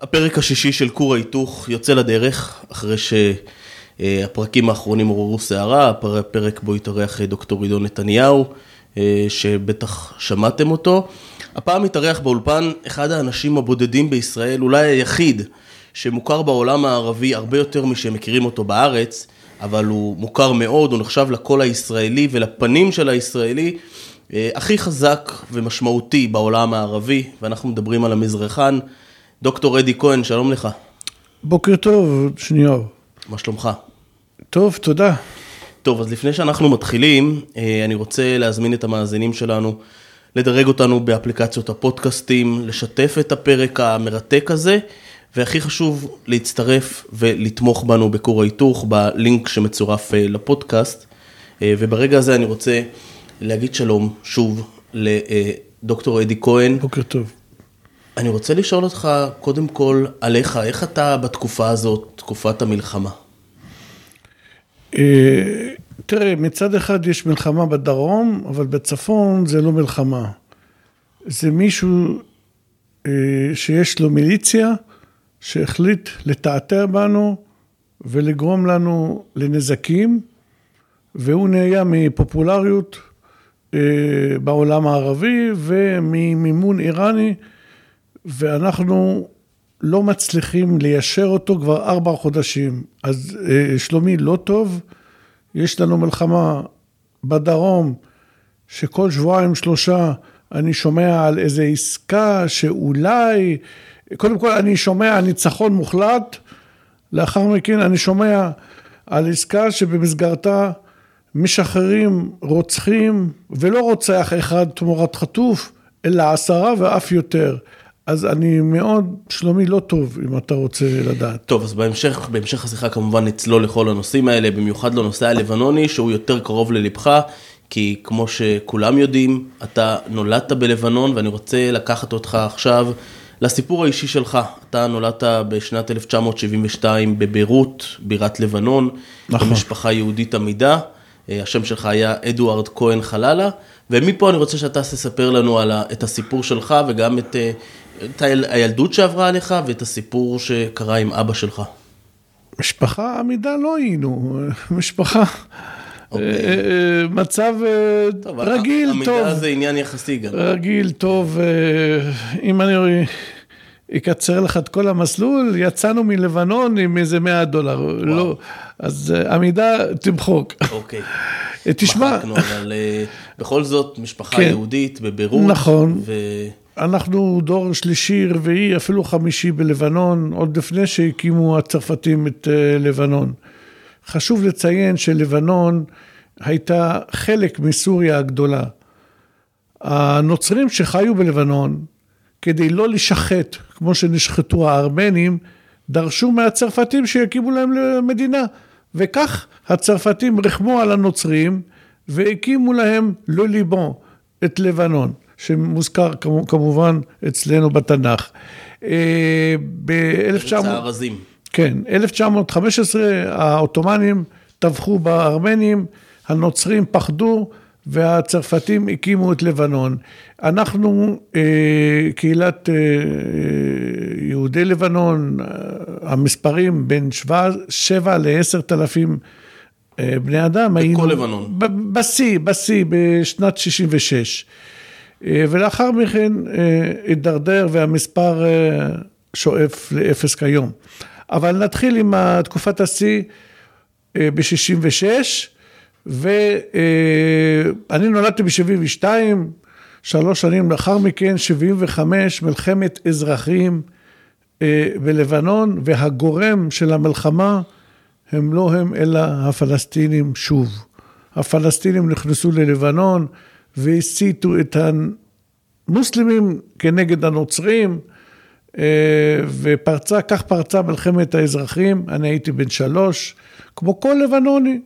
הפרק השישי של כור ההיתוך יוצא לדרך, אחרי שהפרקים האחרונים עוררו סערה, הפרק בו התארח דוקטור עידו נתניהו, שבטח שמעתם אותו. הפעם התארח באולפן אחד האנשים הבודדים בישראל, אולי היחיד, שמוכר בעולם הערבי הרבה יותר משמכירים אותו בארץ, אבל הוא מוכר מאוד, הוא נחשב לקול הישראלי ולפנים של הישראלי הכי חזק ומשמעותי בעולם הערבי, ואנחנו מדברים על המזרחן. דוקטור אדי כהן, שלום לך. בוקר טוב, שניאור. מה שלומך? טוב, תודה. טוב, אז לפני שאנחנו מתחילים, אני רוצה להזמין את המאזינים שלנו לדרג אותנו באפליקציות הפודקאסטים, לשתף את הפרק המרתק הזה, והכי חשוב, להצטרף ולתמוך בנו בכור ההיתוך, בלינק שמצורף לפודקאסט. וברגע הזה אני רוצה להגיד שלום שוב לדוקטור אדי כהן. בוקר טוב. אני רוצה לשאול אותך קודם כל עליך, איך אתה בתקופה הזאת, תקופת המלחמה? תראה, מצד אחד יש מלחמה בדרום, אבל בצפון זה לא מלחמה. זה מישהו שיש לו מיליציה, שהחליט לתעתע בנו ולגרום לנו לנזקים, והוא נהיה מפופולריות בעולם הערבי וממימון איראני, ואנחנו לא מצליחים ליישר אותו כבר ארבע חודשים. אז שלומי לא טוב, יש לנו מלחמה בדרום, שכל שבועיים שלושה אני שומע על איזה עסקה שאולי, קודם כל אני שומע ניצחון מוחלט, לאחר מכן אני שומע על עסקה שבמסגרתה משחררים רוצחים, ולא רוצח אחד תמורת חטוף, אלא עשרה ואף יותר. אז אני מאוד, שלומי לא טוב, אם אתה רוצה לדעת. טוב, אז בהמשך, בהמשך השיחה כמובן נצלול לכל הנושאים האלה, במיוחד לנושא הלבנוני, שהוא יותר קרוב ללבך, כי כמו שכולם יודעים, אתה נולדת בלבנון, ואני רוצה לקחת אותך עכשיו לסיפור האישי שלך. אתה נולדת בשנת 1972 בביירות, בירת לבנון, נכון. במשפחה יהודית עמידה. השם שלך היה אדוארד כהן חללה, ומפה אני רוצה שאתה תספר לנו על את הסיפור שלך וגם את, את הילדות שעברה עליך ואת הסיפור שקרה עם אבא שלך. משפחה עמידה לא היינו, משפחה, okay. אוקיי. מצב טוב, רגיל, עמידה טוב. עמידה זה עניין יחסי גם. רגיל, טוב, אם אני אקצר לך את כל המסלול, יצאנו מלבנון עם איזה 100 דולר, וואו. לא, אז עמידה תמחוק. אוקיי. תשמע. מחקנו, אבל בכל זאת, משפחה כן. יהודית בבירות. נכון. ו... אנחנו דור שלישי, רביעי, אפילו חמישי בלבנון, עוד לפני שהקימו הצרפתים את לבנון. חשוב לציין שלבנון הייתה חלק מסוריה הגדולה. הנוצרים שחיו בלבנון, כדי לא לשחט, כמו שנשחטו הארמנים, דרשו מהצרפתים שיקימו להם מדינה. וכך הצרפתים רחמו על הנוצרים והקימו להם לא ליבו את לבנון, שמוזכר כמובן אצלנו בתנ"ך. ב-1900... הארזים. כן, 1915 העות'מאנים טבחו בארמנים, הנוצרים פחדו והצרפתים הקימו את לבנון. אנחנו, קהילת יהודי לבנון, המספרים בין שבע לעשרת אלפים בני אדם, היינו... בכל לבנון. בשיא, בשיא, בשנת 66. ולאחר מכן הידרדר והמספר שואף לאפס כיום. אבל נתחיל עם תקופת השיא ב-66. ואני נולדתי ב-72, שלוש שנים לאחר מכן, 75, מלחמת אזרחים בלבנון, והגורם של המלחמה הם לא הם, אלא הפלסטינים שוב. הפלסטינים נכנסו ללבנון והסיתו את המוסלמים כנגד הנוצרים, ופרצה, כך פרצה מלחמת האזרחים, אני הייתי בן שלוש, כמו כל לבנוני.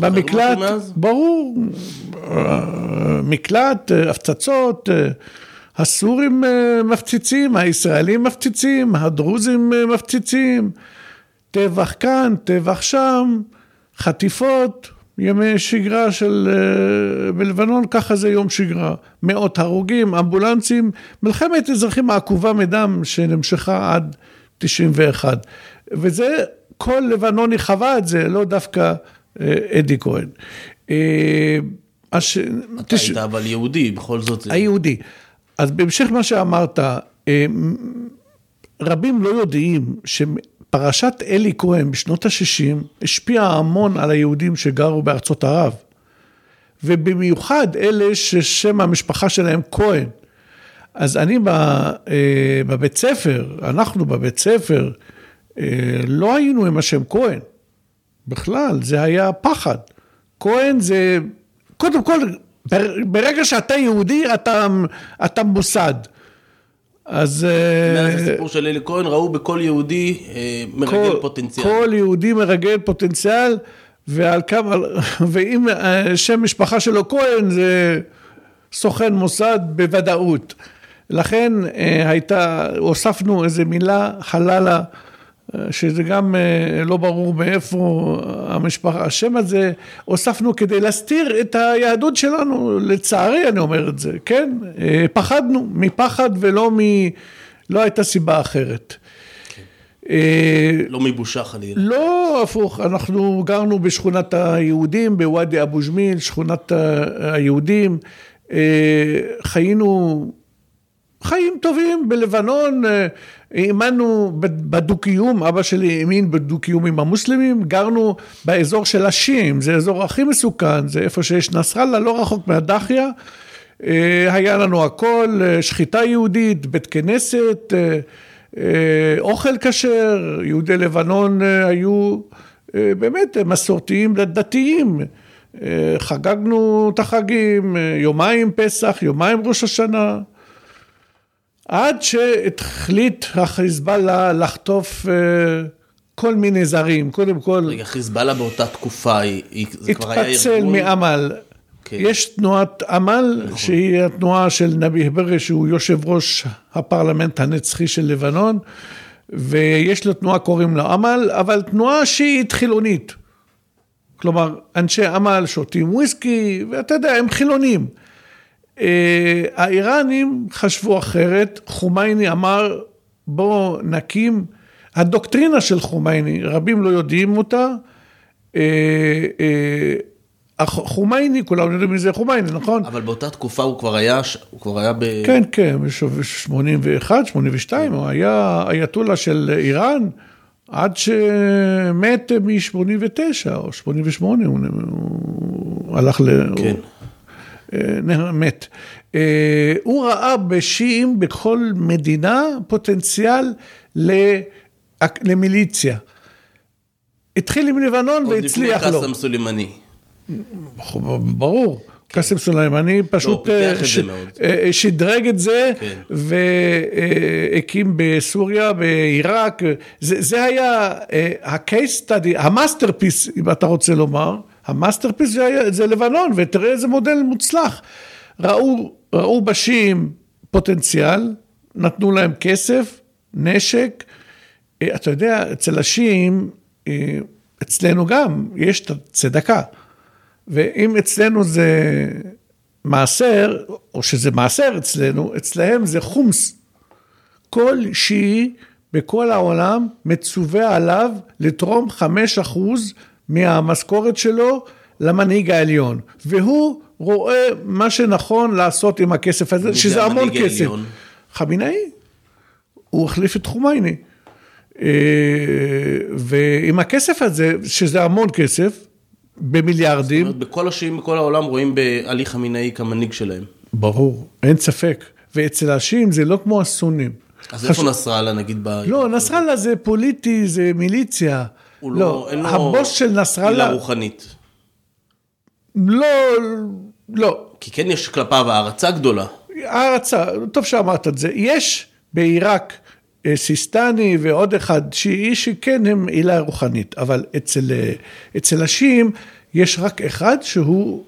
במקלט, ברור, מקלט, הפצצות, הסורים מפציצים, הישראלים מפציצים, הדרוזים מפציצים, טבח כאן, טבח שם, חטיפות, ימי שגרה של, בלבנון, ככה זה יום שגרה, מאות הרוגים, אמבולנסים, מלחמת אזרחים העקובה מדם שנמשכה עד 91. וזה, כל לבנוני חווה את זה, לא דווקא אה, אדי כהן. אה, הש... אתה תש... היית אבל יהודי, בכל זאת. היהודי. אז בהמשך מה שאמרת, אה, רבים לא יודעים שפרשת אלי כהן בשנות ה-60 השפיעה המון על היהודים שגרו בארצות ערב. ובמיוחד אלה ששם המשפחה שלהם כהן. אז אני בבית ספר, אנחנו בבית ספר, לא היינו עם השם כהן. בכלל, זה היה פחד. כהן זה, קודם כל, ברגע שאתה יהודי, אתה, אתה מוסד. אז... מאז אה, הסיפור של אלי כהן, ראו בכל יהודי אה, מרגל כל, פוטנציאל. כל יהודי מרגל פוטנציאל, ועל כמה, ואם אה, שם משפחה שלו כהן, זה סוכן מוסד בוודאות. לכן הייתה, הוספנו איזה מילה, חללה. שזה גם אה, לא ברור מאיפה המשפחה, השם הזה הוספנו כדי להסתיר את היהדות שלנו, לצערי אני אומר את זה, כן? אה, פחדנו מפחד ולא מ... לא הייתה סיבה אחרת. כן. אה, לא מבושה חלילה. לא, הפוך, אנחנו גרנו בשכונת היהודים, בוואדי אבו ג'מיל, שכונת היהודים, חיינו חיים טובים בלבנון, האמנו בדו-קיום, אבא שלי האמין בדו-קיום עם המוסלמים, גרנו באזור של השיעים, זה האזור הכי מסוכן, זה איפה שיש נסראללה, לא רחוק מהדחיה, אה, היה לנו הכל, אה, שחיטה יהודית, בית כנסת, אוכל כשר, יהודי לבנון היו באמת מסורתיים דתיים. חגגנו את החגים, יומיים פסח, יומיים ראש השנה. עד שהחליט החיזבאללה לחטוף אה, כל מיני זרים, קודם כל... רגע, חיזבאללה באותה תקופה, זה כבר היה ארגון... התפצל מאמל. כן. יש תנועת אמל, נכון. שהיא התנועה של נבי ברי, שהוא יושב ראש הפרלמנט הנצחי של לבנון, ויש לו תנועה קוראים לה אמל, אבל תנועה שהיא חילונית. כלומר, אנשי אמל שותים וויסקי, ואתה יודע, הם חילונים. אה, האיראנים חשבו אחרת, חומייני אמר בואו נקים, הדוקטרינה של חומייני, רבים לא יודעים אותה, אה, אה, חומייני, כולם יודעים מי זה חומייני, נכון? אבל באותה תקופה הוא כבר היה, הוא כבר היה ב... כן, כן, ב-81, 82, הוא היה אייתולה של איראן, עד שמת מ-89 או 88, הוא, הוא הלך ל... כן. מת. אה, הוא ראה בשיעים בכל מדינה פוטנציאל למיליציה. התחיל עם לבנון והצליח לו. עוד לפני קאסם סולימני. ברור. כן. קאסם סולימני פשוט לא, אה, אה, שדרג את זה כן. והקים בסוריה, בעיראק, זה, זה היה ה-case study, ה-masterpiece, אם אתה רוצה לומר, ה-masterpiece זה, זה לבנון, ותראה איזה מודל מוצלח. ראו, ראו בשיעים פוטנציאל, נתנו להם כסף, נשק. אה, אתה יודע, אצל השיעים, אה, אצלנו גם, יש את הצדקה. ואם אצלנו זה מעשר, או שזה מעשר אצלנו, אצלהם זה חומס. כל שיעי בכל העולם מצווה עליו לתרום חמש אחוז מהמשכורת שלו למנהיג העליון, והוא רואה מה שנכון לעשות עם הכסף הזה, שזה המון כסף. העליון? חמינאי, הוא החליף את חומייני. אה, ועם הכסף הזה, שזה המון כסף, במיליארדים. זאת אומרת, בכל השיעים בכל העולם רואים בעלי חמינאי כמנהיג שלהם. ברור, אין ספק. ואצל השיעים זה לא כמו הסונים. אז חש... איפה נסראללה נגיד? ב... לא, נסראללה זה פוליטי, זה מיליציה. הוא לא, לא אין לו הבוס של נסראללה... מילה רוחנית. לא, לא. כי כן יש כלפיו הערצה גדולה. הערצה, טוב שאמרת את זה. יש בעיראק אה, סיסטני ועוד אחד שיעי שכן הם עילה רוחנית, אבל אצל, אה, אצל השיעים יש רק אחד שהוא,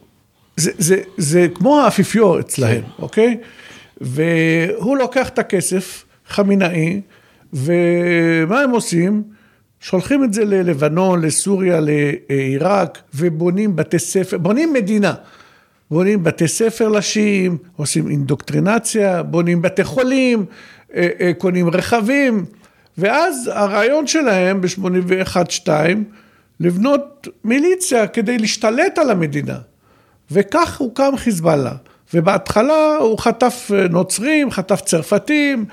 זה, זה, זה כמו האפיפיור אצלהם, כן. אוקיי? והוא לוקח את הכסף, חמינאי, ומה הם עושים? שולחים את זה ללבנון, לסוריה, לעיראק, ובונים בתי ספר, בונים מדינה. בונים בתי ספר לשיעים, עושים אינדוקטרינציה, בונים בתי חולים, אה, אה, קונים רכבים, ואז הרעיון שלהם ב-81-2, לבנות מיליציה כדי להשתלט על המדינה. וכך הוקם חיזבאללה. ובהתחלה הוא חטף אה, נוצרים, חטף צרפתים,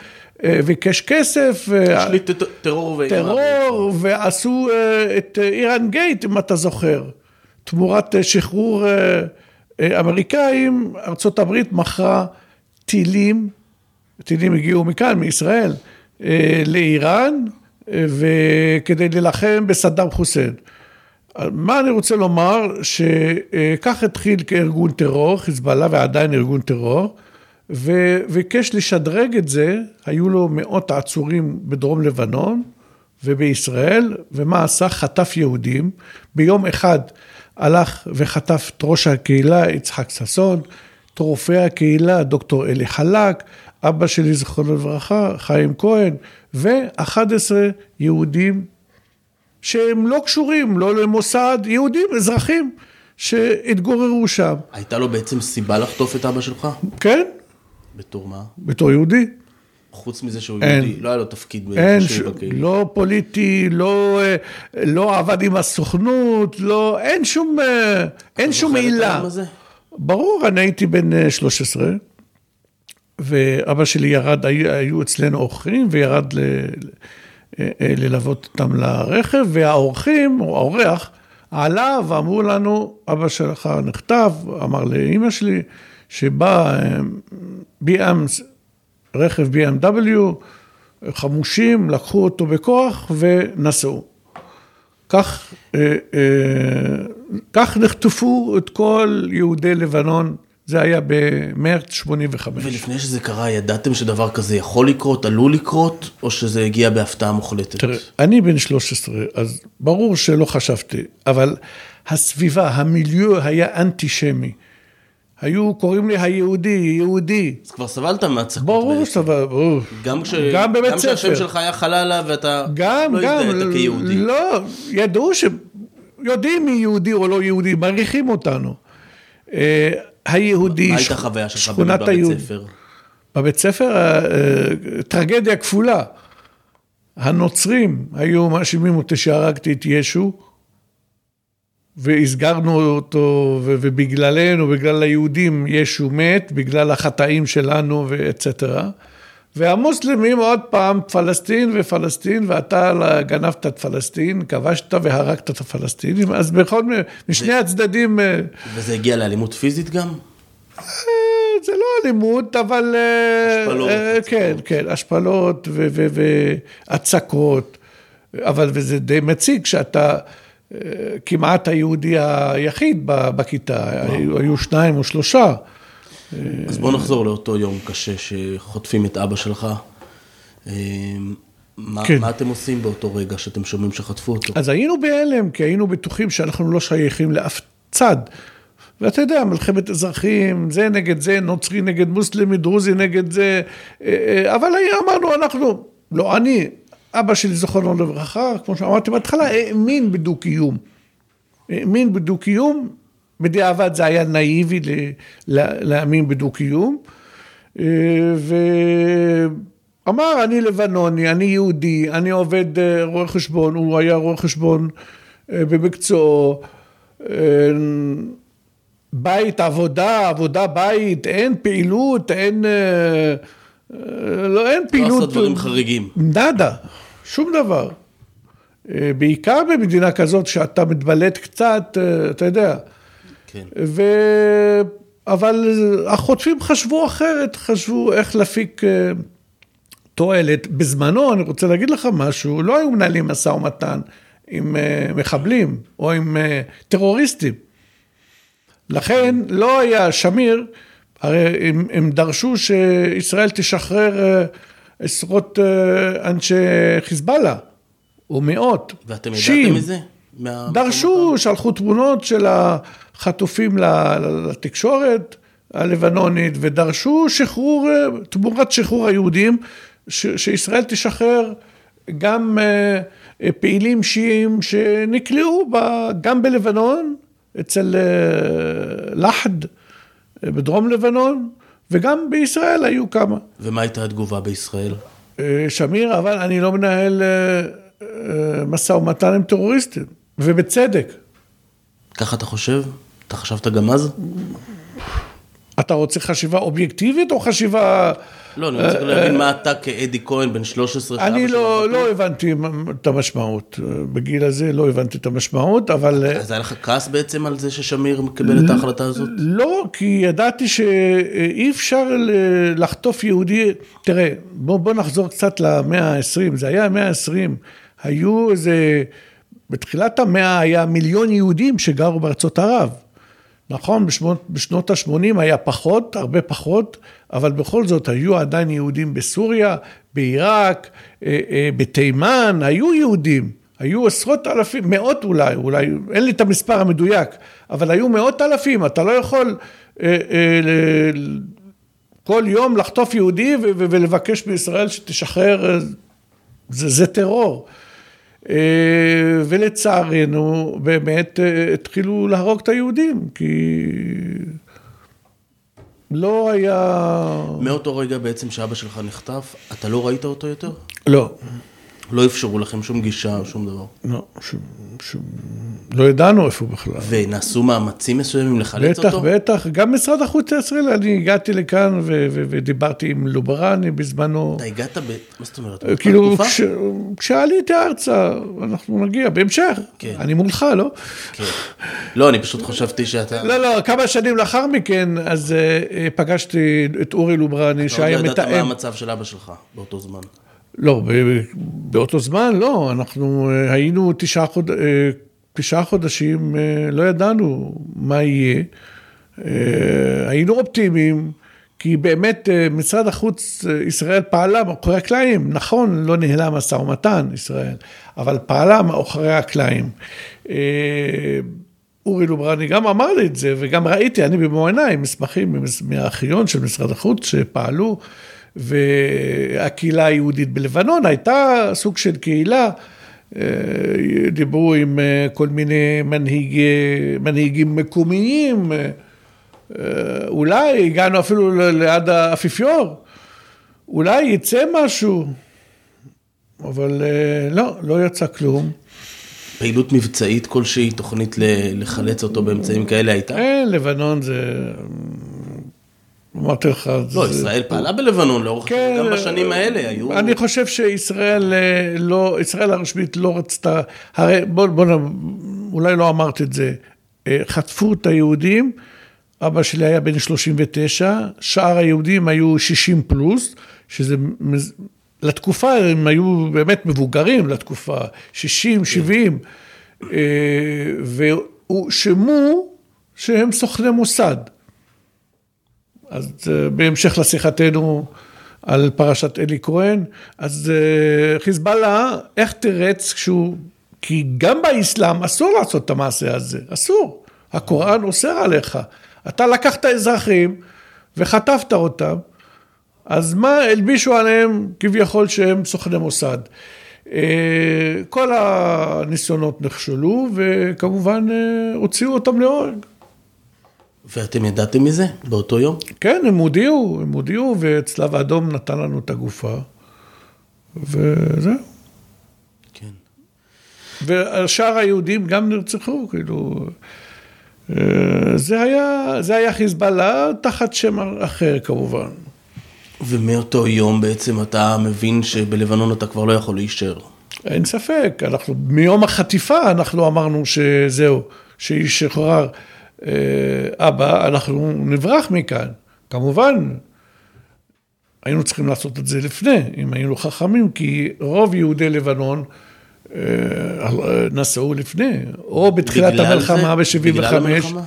ביקש כסף. השליט טרור ואיראן. טרור, ועשו אה, את איראן גייט, אם אתה זוכר. תמורת שחרור אמריקאים, ארה"ב מכרה טילים, טילים הגיעו מכאן, מישראל, לאיראן, וכדי להילחם בסדאם חוסיין. מה אני רוצה לומר, שכך התחיל כארגון טרור, חיזבאללה ועדיין ארגון טרור, וביקש לשדרג את זה, היו לו מאות עצורים בדרום לבנון ובישראל, ומה עשה? חטף יהודים, ביום אחד הלך וחטף את ראש הקהילה יצחק ששון, את רופאי הקהילה דוקטור אלי חלק, אבא שלי זכרונו לברכה, חיים כהן, ו-11 יהודים שהם לא קשורים, לא למוסד, יהודים, אזרחים, שהתגוררו שם. הייתה לו בעצם סיבה לחטוף את אבא שלך? כן. בתור מה? בתור יהודי. חוץ מזה שהוא אין, יהודי, לא היה לו תפקיד אין, ש... לא פוליטי, לא, לא עבד עם הסוכנות, לא, אין שום, אין שום מעילה. ברור, אני הייתי בן 13, ואבא שלי ירד, היו אצלנו אורחים, וירד ל... אה, אה, ללוות אותם לרכב, והאורחים, או האורח, עלה ואמרו לנו, אבא שלך נכתב, אמר לאימא שלי, שבא BM, אה, רכב BMW, חמושים, לקחו אותו בכוח ונסעו. כך, כך נחטפו את כל יהודי לבנון זה היה במרץ 85. ולפני שזה קרה, ידעתם שדבר כזה יכול לקרות, עלול לקרות, או שזה הגיע בהפתעה מוחלטת? תראה, אני בן 13, אז ברור שלא חשבתי, אבל הסביבה, המיליו היה אנטישמי. היו קוראים לי היהודי, יהודי. אז כבר סבלת מהצקות ברור שסבל, ברור. גם, כש... גם בבית ספר. גם כשהשם שלך היה חללה ואתה גם, לא הזדהית כיהודי. לא, ידעו ש... יודעים מי יהודי או לא יהודי, מעריכים אותנו. אה, היהודי, מה הייתה החוויה שלך בבית היהוד... ספר? בבית ספר, אה, אה, טרגדיה כפולה. הנוצרים היו מאשימים אותי שהרגתי את ישו, והסגרנו אותו, ובגללנו, בגלל היהודים, ישו מת, בגלל החטאים שלנו ואצטרה. והמוסלמים עוד פעם, פלסטין ופלסטין, ואתה גנבת את פלסטין, כבשת והרגת את הפלסטינים, אז בכל מיני, משני הצדדים... אה, וזה הגיע לאלימות פיזית גם? אה, זה לא אלימות, אבל... אה, השפלות. כן, כן, השפלות והצקות, אבל וזה די מציג שאתה כמעט היהודי היחיד בכיתה, היו שניים או שלושה. אז בוא נחזור לאותו יום קשה שחוטפים את אבא שלך. אה, מה, כן. מה אתם עושים באותו רגע שאתם שומעים שחטפו אותו? אז היינו בהלם, כי היינו בטוחים שאנחנו לא שייכים לאף צד. ואתה יודע, מלחמת אזרחים, זה נגד זה, נוצרי נגד מוסלמי, דרוזי נגד זה, אה, אה, אבל אמרנו, אנחנו, לא אני, אבא שלי זכרונו לברכה, כמו שאמרתי בהתחלה, האמין בדו-קיום. האמין בדו-קיום, בדיעבד זה היה נאיבי להאמין בדו-קיום, אה, ואמר, אני לבנוני, אני יהודי, אני עובד אה, רואה חשבון, הוא היה רואה חשבון אה, במקצועו, בית, עבודה, עבודה, בית, אין פעילות, אין, לא, אין פעילות. לא לעשות דברים חריגים. נאדה, שום דבר. בעיקר במדינה כזאת שאתה מתבלט קצת, אתה יודע. כן. ו... אבל החוטפים חשבו אחרת, חשבו איך להפיק אה, תועלת. בזמנו, אני רוצה להגיד לך משהו, לא היו מנהלים משא ומתן עם אה, מחבלים או עם אה, טרוריסטים. לכן לא היה שמיר, הרי הם, הם דרשו שישראל תשחרר עשרות אנשי חיזבאללה, או מאות. ואתם ידעתם מזה? דרשו, שלחו תמונות של החטופים לתקשורת הלבנונית ודרשו שחרור, תמורת שחרור היהודים, שישראל תשחרר גם אה, פעילים שיעים שנקלעו גם בלבנון, אצל אה, לחד בדרום לבנון, וגם בישראל היו כמה. ומה הייתה התגובה בישראל? אה, שמיר, אבל אני לא מנהל אה, אה, משא ומתן עם טרוריסטים, ובצדק. ככה אתה חושב? אתה חשבת גם אז? אתה רוצה חשיבה אובייקטיבית או חשיבה... לא, אני רוצה להבין מה אתה כאדי כהן, בן 13, אני לא. לא הבנתי את המשמעות. בגיל הזה לא הבנתי את המשמעות, אבל... אז היה לך כעס בעצם על זה ששמיר מקבל את ההחלטה הזאת? לא, כי ידעתי שאי אפשר לחטוף יהודי, תראה, בוא, בוא נחזור קצת למאה ה-20, זה היה המאה ה-20, היו איזה, בתחילת המאה היה מיליון יהודים שגרו בארצות ערב. נכון, בשנות, בשנות ה-80 היה פחות, הרבה פחות, אבל בכל זאת היו עדיין יהודים בסוריה, בעיראק, אה, אה, בתימן, היו יהודים. היו עשרות אלפים, מאות אולי, אולי, אין לי את המספר המדויק, אבל היו מאות אלפים, אתה לא יכול אה, אה, כל יום לחטוף יהודי ולבקש מישראל שתשחרר, אה, זה, זה טרור. אה, ולצערנו, באמת אה, התחילו להרוג את היהודים, כי לא היה... מאותו רגע בעצם שאבא שלך נחטף, אתה לא ראית אותו יותר? לא, לא אפשרו לכם שום גישה או שום דבר. לא, שום, שום, לא ידענו איפה בכלל. ונעשו מאמצים מסוימים לחלץ בטח, אותו? בטח, גם משרד החוץ הישראלי, אני הגעתי לכאן ו- ו- ודיברתי עם לוברני בזמנו. אתה הגעת ב... מה זאת אומרת? באותה כאילו? כש- כשעליתי ארצה, אנחנו נגיע, בהמשך, כן. אני מולך, לא? כן. לא, אני פשוט חשבתי שאתה... לא, לא, כמה שנים לאחר מכן, אז אה, אה, פגשתי את אורי לוברני, אתה עוד שהיה לא ידעת מה מתאם. המצב של אבא שלך באותו זמן. לא, באותו זמן לא, אנחנו אה, היינו תשעה, חוד... אה, תשעה חודשים, אה, לא ידענו מה יהיה. היינו אופטימיים, כי באמת משרד החוץ, ישראל פעלה מאחורי הקלעים, נכון, לא ניהלה משא ומתן, ישראל, אבל פעלה מאחורי הקלעים. אורי לוברני גם אמר לי את זה, וגם ראיתי, אני במו עיניי, מסמכים מהארכיון של משרד החוץ שפעלו, והקהילה היהודית בלבנון הייתה סוג של קהילה, אה, דיברו עם אה, כל מיני מנהיגי, מנהיגים מקומיים, אה, אולי הגענו אפילו ליד האפיפיור, אולי יצא משהו, אבל לא, לא יצא כלום. פעילות מבצעית כלשהי, תוכנית לחלץ אותו באמצעים כאלה הייתה? אין, לבנון זה... אמרתי לך... לא, זה- ישראל פעלה בלבנון לאורך, כן, גם בשנים האלה היו... אני חושב שישראל אה, לא, ישראל הרשמית לא רצתה, הרי בוא, בוא, אולי לא אמרת את זה, אה, חטפו את היהודים, אבא שלי היה בן 39, שאר היהודים היו 60 פלוס, שזה, לתקופה הם היו באמת מבוגרים לתקופה, 60, 70, אה, והואשמו שהם סוכני מוסד. אז אה, בהמשך לשיחתנו על פרשת אלי כהן, אז אה, חיזבאללה, איך תרץ כשהוא... כי גם באסלאם אסור לעשות את המעשה הזה, אסור. הקוראן אוסר עליך. אתה לקחת אזרחים וחטפת אותם, אז מה הלבישו עליהם כביכול שהם סוכני מוסד. אה, כל הניסיונות נכשלו, וכמובן הוציאו אותם להורג. ואתם ידעתם מזה באותו יום? כן, הם הודיעו, הם הודיעו, וצלב האדום נתן לנו את הגופה, וזהו. כן. ושאר היהודים גם נרצחו, כאילו... אה, זה היה, זה היה חיזבאללה תחת שם אחר כמובן. ומאותו יום בעצם אתה מבין שבלבנון אתה כבר לא יכול להישאר. אין ספק, אנחנו, מיום החטיפה אנחנו אמרנו שזהו, שישוחרר אה, אבא, אנחנו נברח מכאן. כמובן, היינו צריכים לעשות את זה לפני, אם היינו חכמים, כי רוב יהודי לבנון אה, נסעו לפני, או בתחילת המלחמה זה? בגלל ב-75, המלחמה?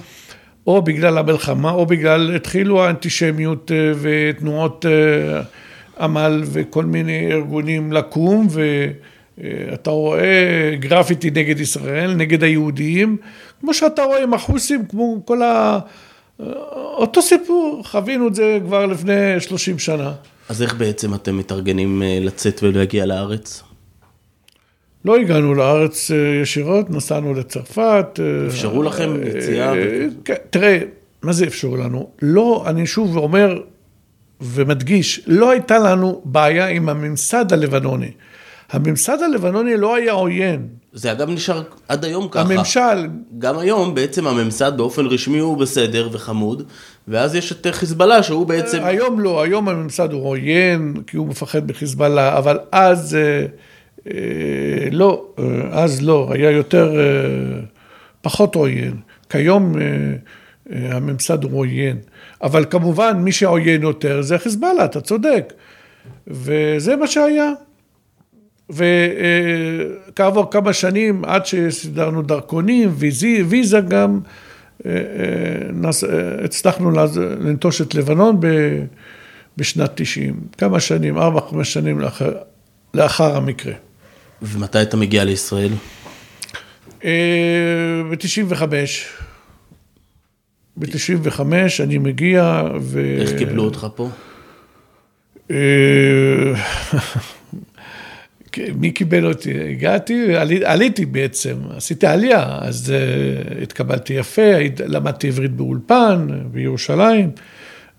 או בגלל המלחמה, או בגלל, התחילו האנטישמיות אה, ותנועות אה, עמל וכל מיני ארגונים לקום, ואתה רואה גרפיטי נגד ישראל, נגד היהודים, כמו שאתה רואה עם החוסים, כמו כל ה... אותו סיפור, חווינו את זה כבר לפני 30 שנה. אז איך בעצם אתם מתארגנים אה, לצאת ולהגיע לארץ? לא הגענו לארץ אה, ישירות, נסענו לצרפת. אה, אפשרו לכם יציאה? אה, כן, תראה, מה זה אפשרו לנו? לא, אני שוב אומר, ומדגיש, לא הייתה לנו בעיה עם הממסד הלבנוני. הממסד הלבנוני לא היה עוין. זה אגב נשאר עד היום ככה. הממשל, גם היום בעצם הממסד באופן רשמי הוא בסדר וחמוד, ואז יש את חיזבאללה שהוא בעצם... היום לא, היום הממסד הוא עוין, כי הוא מפחד מחיזבאללה, אבל אז אה, אה, לא, אה, אז לא, היה יותר, אה, פחות עוין. כיום אה, אה, הממסד הוא עוין. אבל כמובן, מי שעוין יותר זה חיזבאללה, אתה צודק. וזה מה שהיה. וכעבור כמה שנים, עד שסידרנו דרכונים, ויזי, ויזה גם, אה, אה, נס, אה, הצלחנו לנטוש את לבנון ב, בשנת 90, כמה שנים, ארבע, חמש שנים לאחר, לאחר המקרה. ומתי אתה מגיע לישראל? ב-95. ב-95 אני מגיע ו... איך קיבלו אותך פה? מי קיבל אותי? הגעתי, עלי, עליתי בעצם, עשיתי עלייה, אז uh, התקבלתי יפה, למדתי עברית באולפן, בירושלים,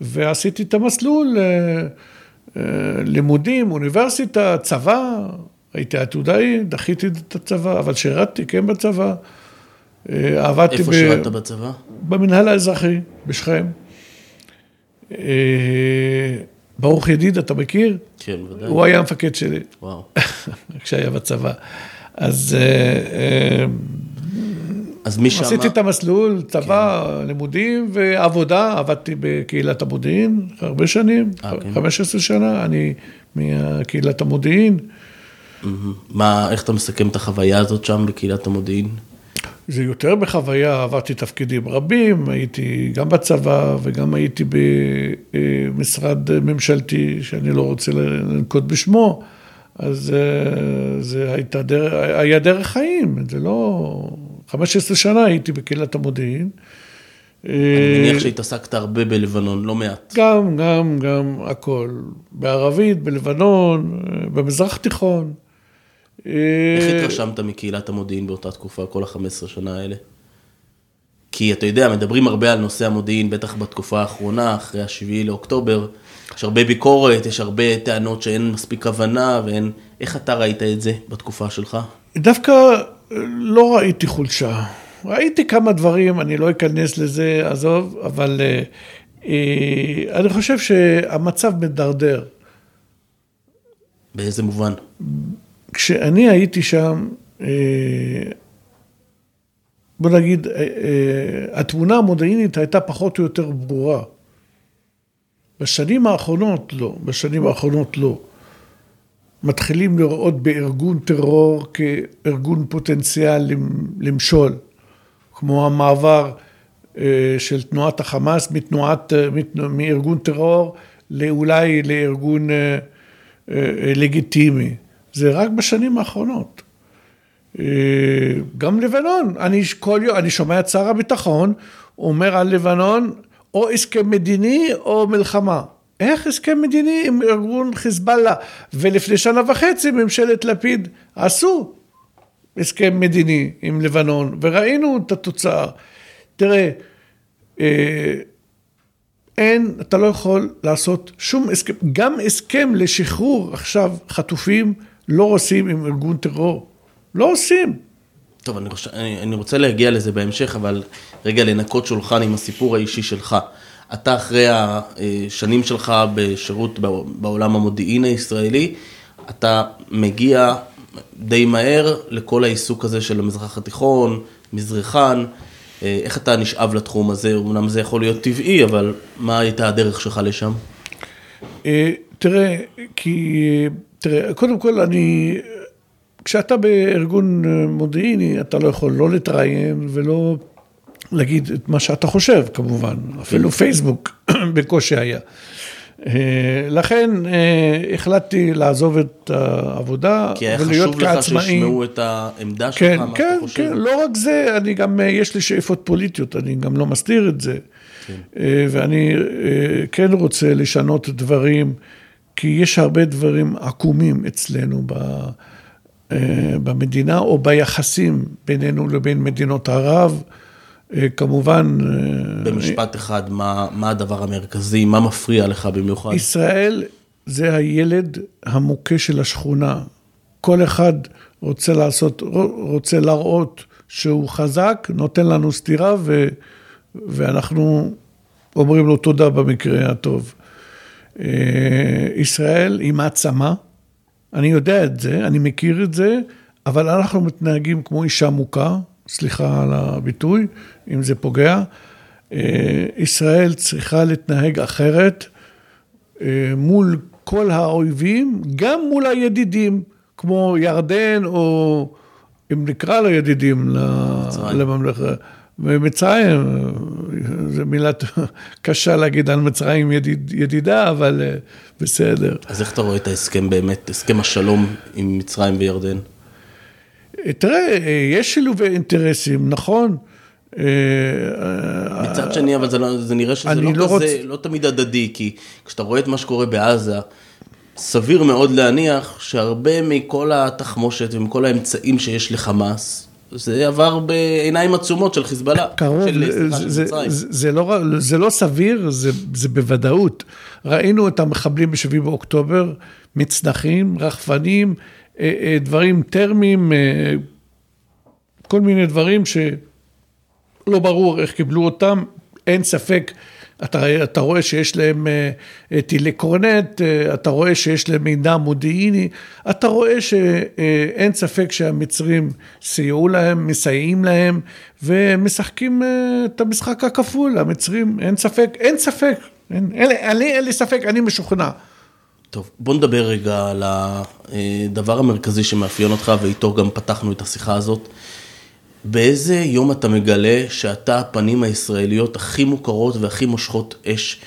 ועשיתי את המסלול, uh, uh, לימודים, אוניברסיטה, צבא, הייתי עתודאי, דחיתי את הצבא, אבל שירתתי, כן בצבא. עבדתי איפה ב... שירתת בצבא? במנהל האזרחי, בשכם. ברוך ידיד, אתה מכיר? כן, ודאי. הוא היה המפקד שלי. וואו. כשהיה בצבא. אז... אה, אה, אז מי שמה... עשיתי את המסלול, צבא, כן. לימודים ועבודה, עבדתי בקהילת המודיעין הרבה שנים, 아, כן. 15 שנה, אני מקהילת המודיעין. מה, איך אתה מסכם את החוויה הזאת שם בקהילת המודיעין? זה יותר בחוויה, עברתי תפקידים רבים, הייתי גם בצבא וגם הייתי במשרד ממשלתי, שאני לא רוצה לנקוט בשמו, אז אה, זה הייתה דרך, היה דרך חיים, זה לא... 15 שנה הייתי בקהילת המודיעין. אני מניח אה, שהתעסקת הרבה בלבנון, לא מעט. גם, גם, גם, הכל. בערבית, בלבנון, אה, במזרח התיכון. איך אה, התרשמת מקהילת המודיעין באותה תקופה, כל ה-15 שנה האלה? כי אתה יודע, מדברים הרבה על נושא המודיעין, בטח בתקופה האחרונה, אחרי ה-7 לאוקטובר. יש הרבה ביקורת, יש הרבה טענות שאין מספיק הבנה, ואין... איך אתה ראית את זה בתקופה שלך? דווקא לא ראיתי חולשה. ראיתי כמה דברים, אני לא אכנס לזה, עזוב, אבל אה, אה, אני חושב שהמצב מדרדר. באיזה מובן? כשאני הייתי שם, אה, בוא נגיד, אה, אה, התמונה המודיעינית הייתה פחות או יותר ברורה. בשנים האחרונות לא, בשנים האחרונות לא. מתחילים לראות בארגון טרור כארגון פוטנציאל למשול, כמו המעבר של תנועת החמאס מתנועת, מארגון טרור לאולי לארגון לגיטימי. זה רק בשנים האחרונות. אה, גם לבנון, אני כל יום, אני שומע את שר הביטחון אומר על לבנון או הסכם מדיני או מלחמה. איך הסכם מדיני עם ארגון חיזבאללה? ולפני שנה וחצי ממשלת לפיד עשו הסכם מדיני עם לבנון, וראינו את התוצאה. תראה, אה, אין, אתה לא יכול לעשות שום הסכם, גם הסכם לשחרור עכשיו חטופים לא עושים עם ארגון טרור. לא עושים. טוב, אני, רוצה, אני, אני רוצה להגיע לזה בהמשך, אבל רגע לנקות שולחן עם הסיפור האישי שלך. אתה אחרי השנים שלך בשירות בעולם המודיעין הישראלי, אתה מגיע די מהר לכל העיסוק הזה של המזרח התיכון, מזרחן. איך אתה נשאב לתחום הזה? אמנם זה יכול להיות טבעי, אבל מה הייתה הדרך שלך לשם? אה, תראה, כי תראה, קודם כל אני, כשאתה בארגון מודיעיני, אתה לא יכול לא להתראיין ולא להגיד את מה שאתה חושב, כמובן. אפילו פייסבוק בקושי היה. אה, לכן אה, החלטתי לעזוב את העבודה ולהיות כעצמאי. כי היה חשוב לך שישמעו את העמדה כן, שלך, מה כן, אתה חושב. כן, לא רק זה, אני גם, אה, יש לי שאיפות פוליטיות, אני גם לא מסתיר את זה. כן. ואני כן רוצה לשנות דברים. כי יש הרבה דברים עקומים אצלנו אה, במדינה או ביחסים בינינו לבין מדינות ערב. אה, כמובן... במשפט אחד, מה, מה הדבר המרכזי, מה מפריע לך במיוחד? ישראל זה הילד המוכה של השכונה. כל אחד רוצה לעשות, רוצה להראות שהוא חזק, נותן לנו סטירה ו, ואנחנו אומרים לו תודה במקרה הטוב. ישראל היא מעצמה, אני יודע את זה, אני מכיר את זה, אבל אנחנו מתנהגים כמו אישה מוכה, סליחה על הביטוי, אם זה פוגע. ישראל צריכה להתנהג אחרת מול כל האויבים, גם מול הידידים, כמו ירדן, או אם נקרא לידידים לממלכה. ומצרים, זו מילה קשה להגיד על מצרים ידיד, ידידה, אבל בסדר. אז איך אתה רואה את ההסכם באמת, הסכם השלום עם מצרים וירדן? תראה, יש שילובי אינטרסים, נכון? מצד שני, אבל זה, לא, זה נראה שזה לא, לא כזה, רוצ... לא תמיד הדדי, כי כשאתה רואה את מה שקורה בעזה, סביר מאוד להניח שהרבה מכל התחמושת ומכל האמצעים שיש לחמאס, זה עבר בעיניים עצומות של חיזבאללה. קרוב, של, זה, זה, זה, זה, לא, זה לא סביר, זה, זה בוודאות. ראינו את המחבלים ב-7 באוקטובר, מצנחים, רחפנים, אה, אה, דברים טרמיים, אה, כל מיני דברים שלא ברור איך קיבלו אותם, אין ספק. אתה, אתה רואה שיש להם uh, טילי קורנט, uh, אתה רואה שיש להם מידע מודיעיני, אתה רואה שאין ספק שהמצרים סייעו להם, מסייעים להם, ומשחקים את המשחק הכפול, המצרים, אין ספק, אין ספק, אין, אין, אין, אין לי ספק, אני משוכנע. טוב, בוא נדבר רגע על הדבר המרכזי שמאפיין אותך, ואיתו גם פתחנו את השיחה הזאת. באיזה יום אתה מגלה שאתה הפנים הישראליות הכי מוכרות והכי מושכות אש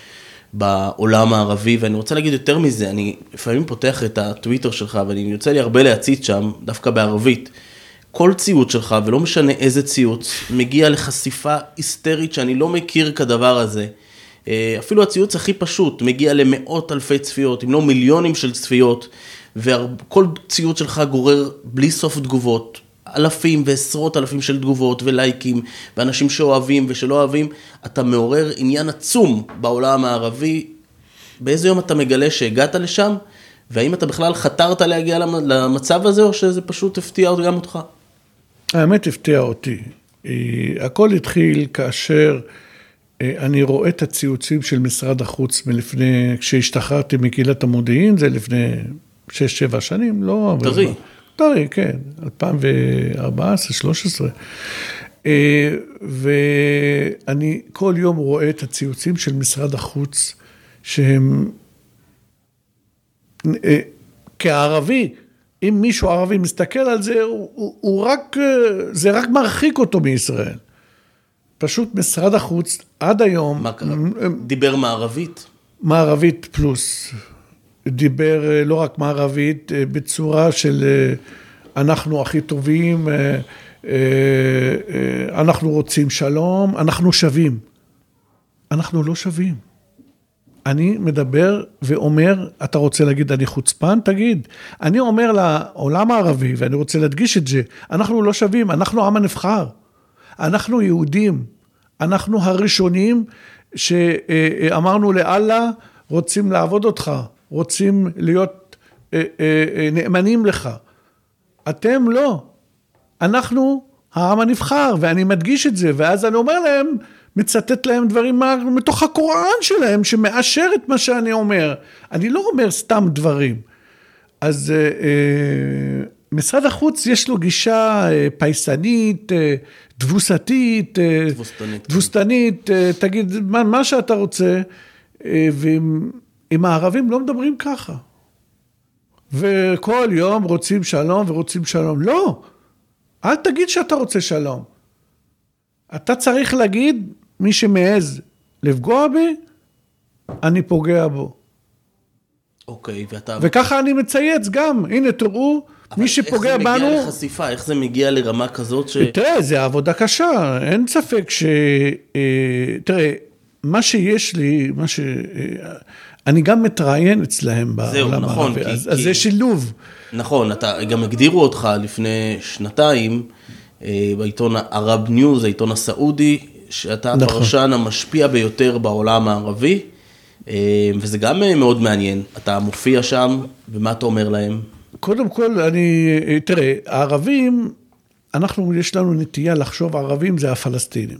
בעולם הערבי, ואני רוצה להגיד יותר מזה, אני לפעמים פותח את הטוויטר שלך ואני יוצא לי הרבה להציץ שם, דווקא בערבית. כל ציוץ שלך, ולא משנה איזה ציוץ, מגיע לחשיפה היסטרית שאני לא מכיר כדבר הזה. אה, אפילו הציוץ הכי פשוט מגיע למאות אלפי צפיות, אם לא מיליונים של צפיות, וכל ציוץ שלך גורר בלי סוף תגובות, אלפים ועשרות אלפים של תגובות ולייקים, ואנשים שאוהבים ושלא אוהבים, אתה מעורר עניין עצום בעולם הערבי. באיזה יום אתה מגלה שהגעת לשם, והאם אתה בכלל חתרת להגיע למצב הזה, או שזה פשוט הפתיע גם אותך? האמת הפתיע אותי. אה, הכל התחיל כאשר אה, אני רואה את הציוצים של משרד החוץ מלפני, כשהשתחררתי מקהילת המודיעין, זה לפני 6-7 שנים, לא... טרי. טרי, כן, 2014, 2013. אה, ואני כל יום רואה את הציוצים של משרד החוץ, שהם... אה, כערבי, אם מישהו ערבי מסתכל על זה, הוא, הוא, הוא רק, אה, זה רק מרחיק אותו מישראל. פשוט משרד החוץ עד היום... מה קרה? דיבר מערבית? מערבית פלוס. דיבר אה, לא רק מערבית, אה, בצורה של אה, אנחנו הכי טובים, אנחנו רוצים שלום, אנחנו שווים. אנחנו לא שווים. אני מדבר ואומר, אתה רוצה להגיד אני חוצפן? תגיד. אני אומר לעולם הערבי, ואני רוצה להדגיש את זה, אנחנו לא שווים, אנחנו עם הנבחר. אנחנו יהודים. אנחנו הראשונים שאמרנו לאללה, רוצים לעבוד אותך. רוצים להיות אה, אה, אה, נאמנים לך. אתם לא. אנחנו העם הנבחר, ואני מדגיש את זה, ואז אני אומר להם, מצטט להם דברים מתוך הקוראן שלהם, שמאשר את מה שאני אומר. אני לא אומר סתם דברים. אז אה, אה, משרד החוץ יש לו גישה אה, פייסנית, אה, תבוסתית, אה, תבוסתנית, תבוסתנית אה, תגיד מה, מה שאתה רוצה, אה, עם הערבים לא מדברים ככה. וכל יום רוצים שלום ורוצים שלום. לא, אל תגיד שאתה רוצה שלום. אתה צריך להגיד, מי שמעז לפגוע בי, אני פוגע בו. אוקיי, ואתה... וככה אני מצייץ גם, הנה תראו, מי שפוגע בנו... אבל איך זה מגיע לחשיפה? איך זה מגיע לרמה כזאת ש... תראה, זה עבודה קשה, אין ספק ש... אה, תראה, מה שיש לי, מה ש... אה, אני גם מתראיין אצלהם בעולם נכון, הערבי, אז, כי... אז זה שילוב. נכון, אתה, גם הגדירו אותך לפני שנתיים אה, בעיתון Arab News, העיתון הסעודי, שאתה נכון. הפרשן המשפיע ביותר בעולם הערבי, אה, וזה גם אה, מאוד מעניין. אתה מופיע שם, ומה אתה אומר להם? קודם כל, אני, תראה, הערבים, אנחנו, יש לנו נטייה לחשוב, הערבים זה הפלסטינים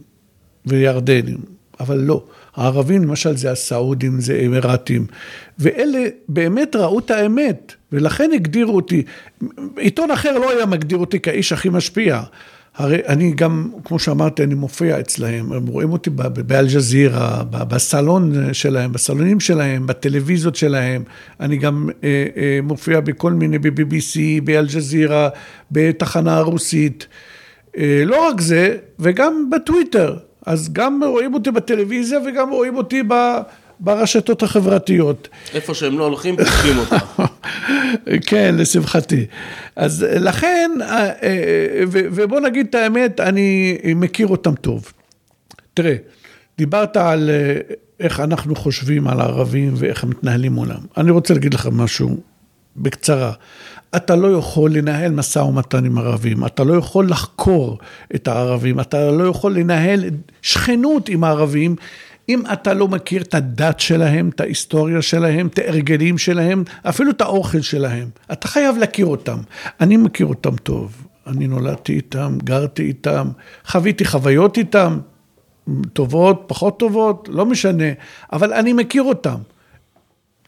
וירדנים, אבל לא. הערבים, למשל, זה הסעודים, זה אמירתים, ואלה באמת ראו את האמת, ולכן הגדירו אותי. עיתון אחר לא היה מגדיר אותי כאיש הכי משפיע. הרי אני גם, כמו שאמרתי, אני מופיע אצלהם, הם רואים אותי באלג'זירה, בסלון שלהם, בסלונים שלהם, בטלוויזיות שלהם, אני גם אה, אה, מופיע בכל מיני, ב-BBC, באלג'זירה, בתחנה הרוסית. אה, לא רק זה, וגם בטוויטר, אז גם רואים אותי בטלוויזיה וגם רואים אותי ב... ברשתות החברתיות. איפה שהם לא הולכים, פותחים אותם. כן, לשמחתי. אז לכן, אה, אה, ובוא נגיד את האמת, אני מכיר אותם טוב. תראה, דיברת על אה, איך אנחנו חושבים על הערבים ואיך הם מתנהלים מולם. אני רוצה להגיד לך משהו בקצרה. אתה לא יכול לנהל משא ומתן עם ערבים, אתה לא יכול לחקור את הערבים, אתה לא יכול לנהל שכנות עם הערבים. אם אתה לא מכיר את הדת שלהם, את ההיסטוריה שלהם, את ההרגלים שלהם, אפילו את האוכל שלהם, אתה חייב להכיר אותם. אני מכיר אותם טוב. אני נולדתי איתם, גרתי איתם, חוויתי חוויות איתם, טובות, פחות טובות, לא משנה, אבל אני מכיר אותם.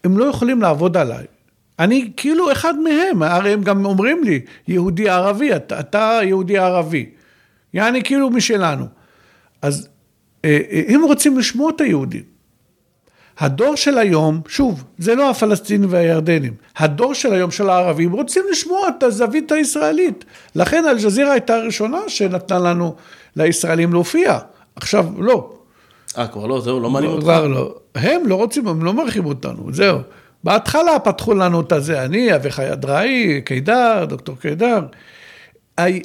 הם לא יכולים לעבוד עליי. אני כאילו אחד מהם, הרי הם גם אומרים לי, יהודי ערבי, אתה, אתה יהודי ערבי. יעני כאילו משלנו. אז אה, אה, הם רוצים לשמוע את היהודים. הדור של היום, שוב, זה לא הפלסטינים והירדנים, הדור של היום של הערבים רוצים לשמוע את הזווית הישראלית. לכן אל-ג'זירה הייתה הראשונה שנתנה לנו, לישראלים להופיע. עכשיו, לא. אה, כבר לא, זהו, לא מעניין אותך? כבר לא. הם לא רוצים, הם לא מרחיבים אותנו, זהו. בהתחלה פתחו לנו את הזה, אני, אביחי אדראי, קידר, דוקטור קידר.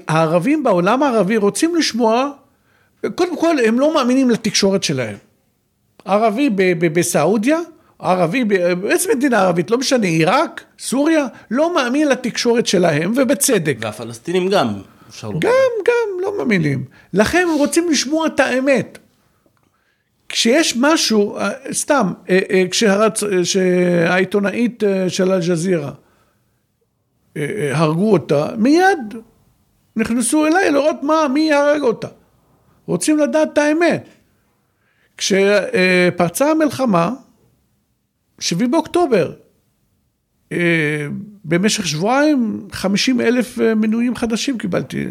הערבים בעולם הערבי רוצים לשמוע קודם כל, הם לא מאמינים לתקשורת שלהם. ערבי בסעודיה, ערבי, באיזה מדינה ערבית, לא משנה, עיראק, סוריה, לא מאמין לתקשורת שלהם, ובצדק. והפלסטינים גם, אפשר לומר. גם, גם, לא מאמינים. לכן הם רוצים לשמוע את האמת. כשיש משהו, אה, סתם, אה, אה. כשהעיתונאית של אל-ג'זירה הרגו אותה, מיד נכנסו אליי לראות מה, מי הרג אותה. רוצים לדעת את האמת. כשפרצה המלחמה, 7 באוקטובר, במשך שבועיים 50 אלף מנויים חדשים קיבלתי,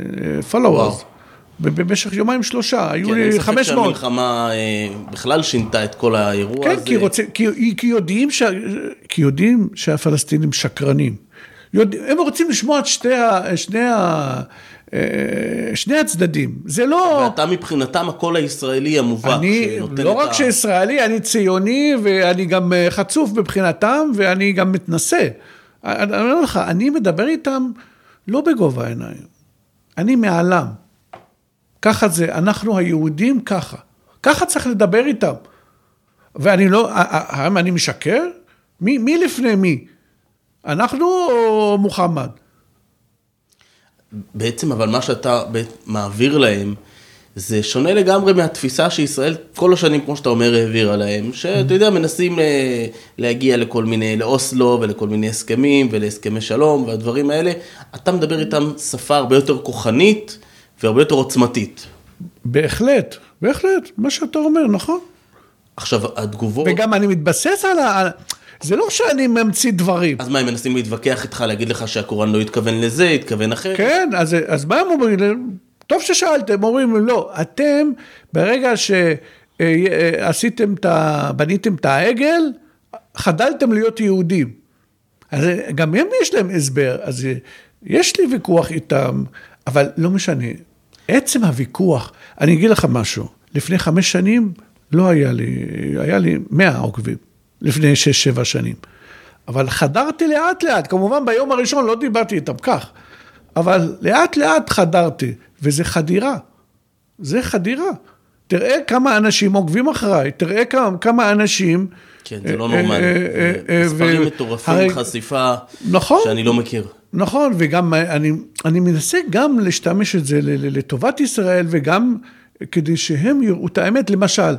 followers. במשך יומיים שלושה, היו לי 500. כן, אין ספק שהמלחמה בכלל שינתה את כל האירוע כן, הזה. כן, כי, כי, כי, יודעים ש, כי יודעים שהפלסטינים שקרנים. יודע, הם רוצים לשמוע את שתי, שני ה... אה, שני הצדדים, זה לא... ואתה מבחינתם הקול הישראלי המובהק אני לא רק ה... שישראלי, אני ציוני ואני גם אה, חצוף מבחינתם ואני גם מתנשא. אני אומר לך, אני מדבר איתם לא בגובה העיניים, אני מעלם. ככה זה, אנחנו היהודים ככה. ככה צריך לדבר איתם. ואני לא, האם אני משקר? מי, מי לפני מי? אנחנו או מוחמד? בעצם, אבל מה שאתה מעביר להם, זה שונה לגמרי מהתפיסה שישראל כל השנים, כמו שאתה אומר, העבירה להם, שאתה יודע, מנסים אה, להגיע לכל מיני, לאוסלו ולכל מיני הסכמים ולהסכמי שלום והדברים האלה. אתה מדבר איתם שפה הרבה יותר כוחנית והרבה יותר עוצמתית. בהחלט, בהחלט, מה שאתה אומר, נכון. עכשיו, התגובות... וגם אני מתבסס על ה... זה לא שאני ממציא דברים. אז מה, הם מנסים להתווכח איתך, להגיד לך שהקוראן לא התכוון לזה, התכוון אחרת? כן, אז, אז מה הם אומרים? טוב ששאלתם, אומרים, לא, אתם, ברגע שעשיתם את ה... בניתם את העגל, חדלתם להיות יהודים. אז גם הם יש להם הסבר, אז יש לי ויכוח איתם, אבל לא משנה. עצם הוויכוח, אני אגיד לך משהו, לפני חמש שנים לא היה לי, היה לי מאה עוקבים. לפני שש-שבע שנים. אבל חדרתי לאט לאט, כמובן ביום הראשון לא דיברתי איתם כך, אבל לאט לאט חדרתי, וזה חדירה. זה חדירה. תראה כמה אנשים עוקבים אחריי, תראה כמה, כמה אנשים... כן, זה לא נורמלי. אה, אה, אה, מספרים מטורפים, חשיפה נכון, שאני לא מכיר. נכון, וגם אני, אני מנסה גם להשתמש את זה לטובת ישראל, וגם כדי שהם יראו את האמת. למשל,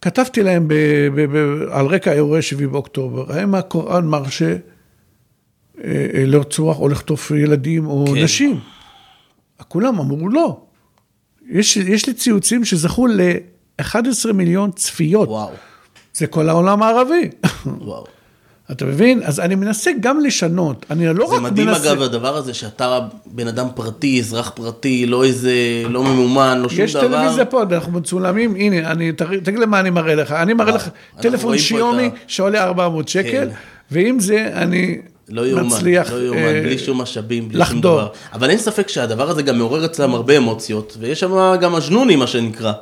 כתבתי להם ב, ב, ב, על רקע אירועי 7 באוקטובר, האם הקוראן מרשה אה, אה, לרצוח או לחטוף ילדים או כן. נשים? כולם אמרו לא. יש, יש לי ציוצים שזכו ל-11 מיליון צפיות. וואו. זה כל העולם הערבי. וואו. אתה מבין? אז אני מנסה גם לשנות, אני לא רק מנסה... זה מדהים אגב הדבר הזה שאתה בן אדם פרטי, אזרח פרטי, לא איזה, לא ממומן, לא שום דבר. יש טלוויזיה פה, אנחנו מצולמים, הנה, אני, תגיד לי מה אני מראה לך, אני מראה לך טלפון שיומי שעולה 400 שקל, כן. ועם זה אני... לא יאומן, לא יאומן, אה, בלי שום משאבים, בלי לחדור. שום דבר. אבל אין ספק שהדבר הזה גם מעורר אצלם הרבה אמוציות, ויש שם גם אג'נוני, מה שנקרא.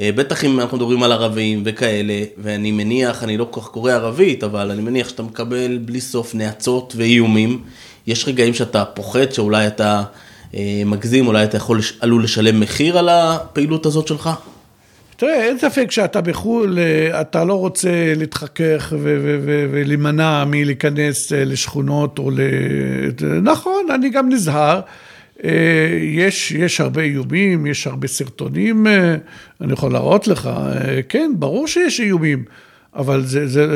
אה, בטח אם אנחנו מדברים על ערבים וכאלה, ואני מניח, אני לא כל כך קורא ערבית, אבל אני מניח שאתה מקבל בלי סוף נאצות ואיומים. יש רגעים שאתה פוחד שאולי אתה אה, מגזים, אולי אתה יכול, עלול לשלם מחיר על הפעילות הזאת שלך? תראה, אין ספק שאתה בחו"ל, אה, אתה לא רוצה להתחכך ולהימנע מלהיכנס לשכונות או ל... נכון, אני גם נזהר. אה, יש, יש הרבה איומים, יש הרבה סרטונים, אה, אני יכול להראות לך, אה, כן, ברור שיש איומים, אבל זה, זה,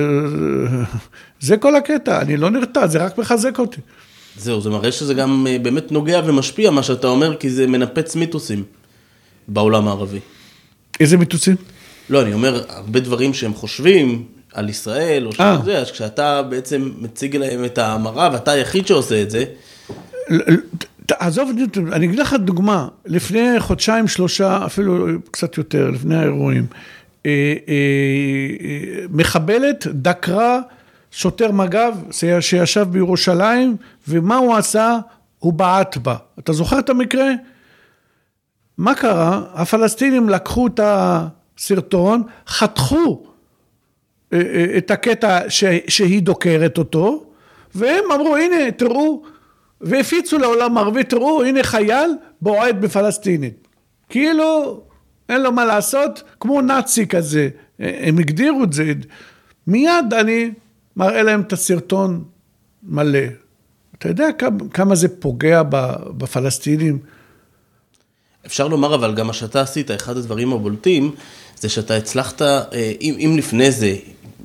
זה כל הקטע, אני לא נרתע, זה רק מחזק אותי. זהו, זה מראה שזה גם באמת נוגע ומשפיע, מה שאתה אומר, כי זה מנפץ מיתוסים בעולם הערבי. איזה מיתוסים? לא, אני אומר, הרבה דברים שהם חושבים על ישראל, או שזה, אז כשאתה בעצם מציג להם את המראה, ואתה היחיד שעושה את זה, עזוב, אני אגיד לך דוגמה, לפני חודשיים, שלושה, אפילו קצת יותר, לפני האירועים, אה, אה, אה, מחבלת דקרה שוטר מג"ב שישב בירושלים, ומה הוא עשה? הוא בעט בה. אתה זוכר את המקרה? מה קרה? הפלסטינים לקחו את הסרטון, חתכו את הקטע שהיא דוקרת אותו, והם אמרו, הנה, תראו, והפיצו לעולם הערבי, תראו, הנה חייל בועט בפלסטינית. כאילו, אין לו מה לעשות, כמו נאצי כזה. הם הגדירו את זה. מיד אני מראה להם את הסרטון מלא. אתה יודע כמה, כמה זה פוגע בפלסטינים? אפשר לומר, אבל גם מה שאתה עשית, אחד הדברים הבולטים, זה שאתה הצלחת, אה, אם, אם לפני זה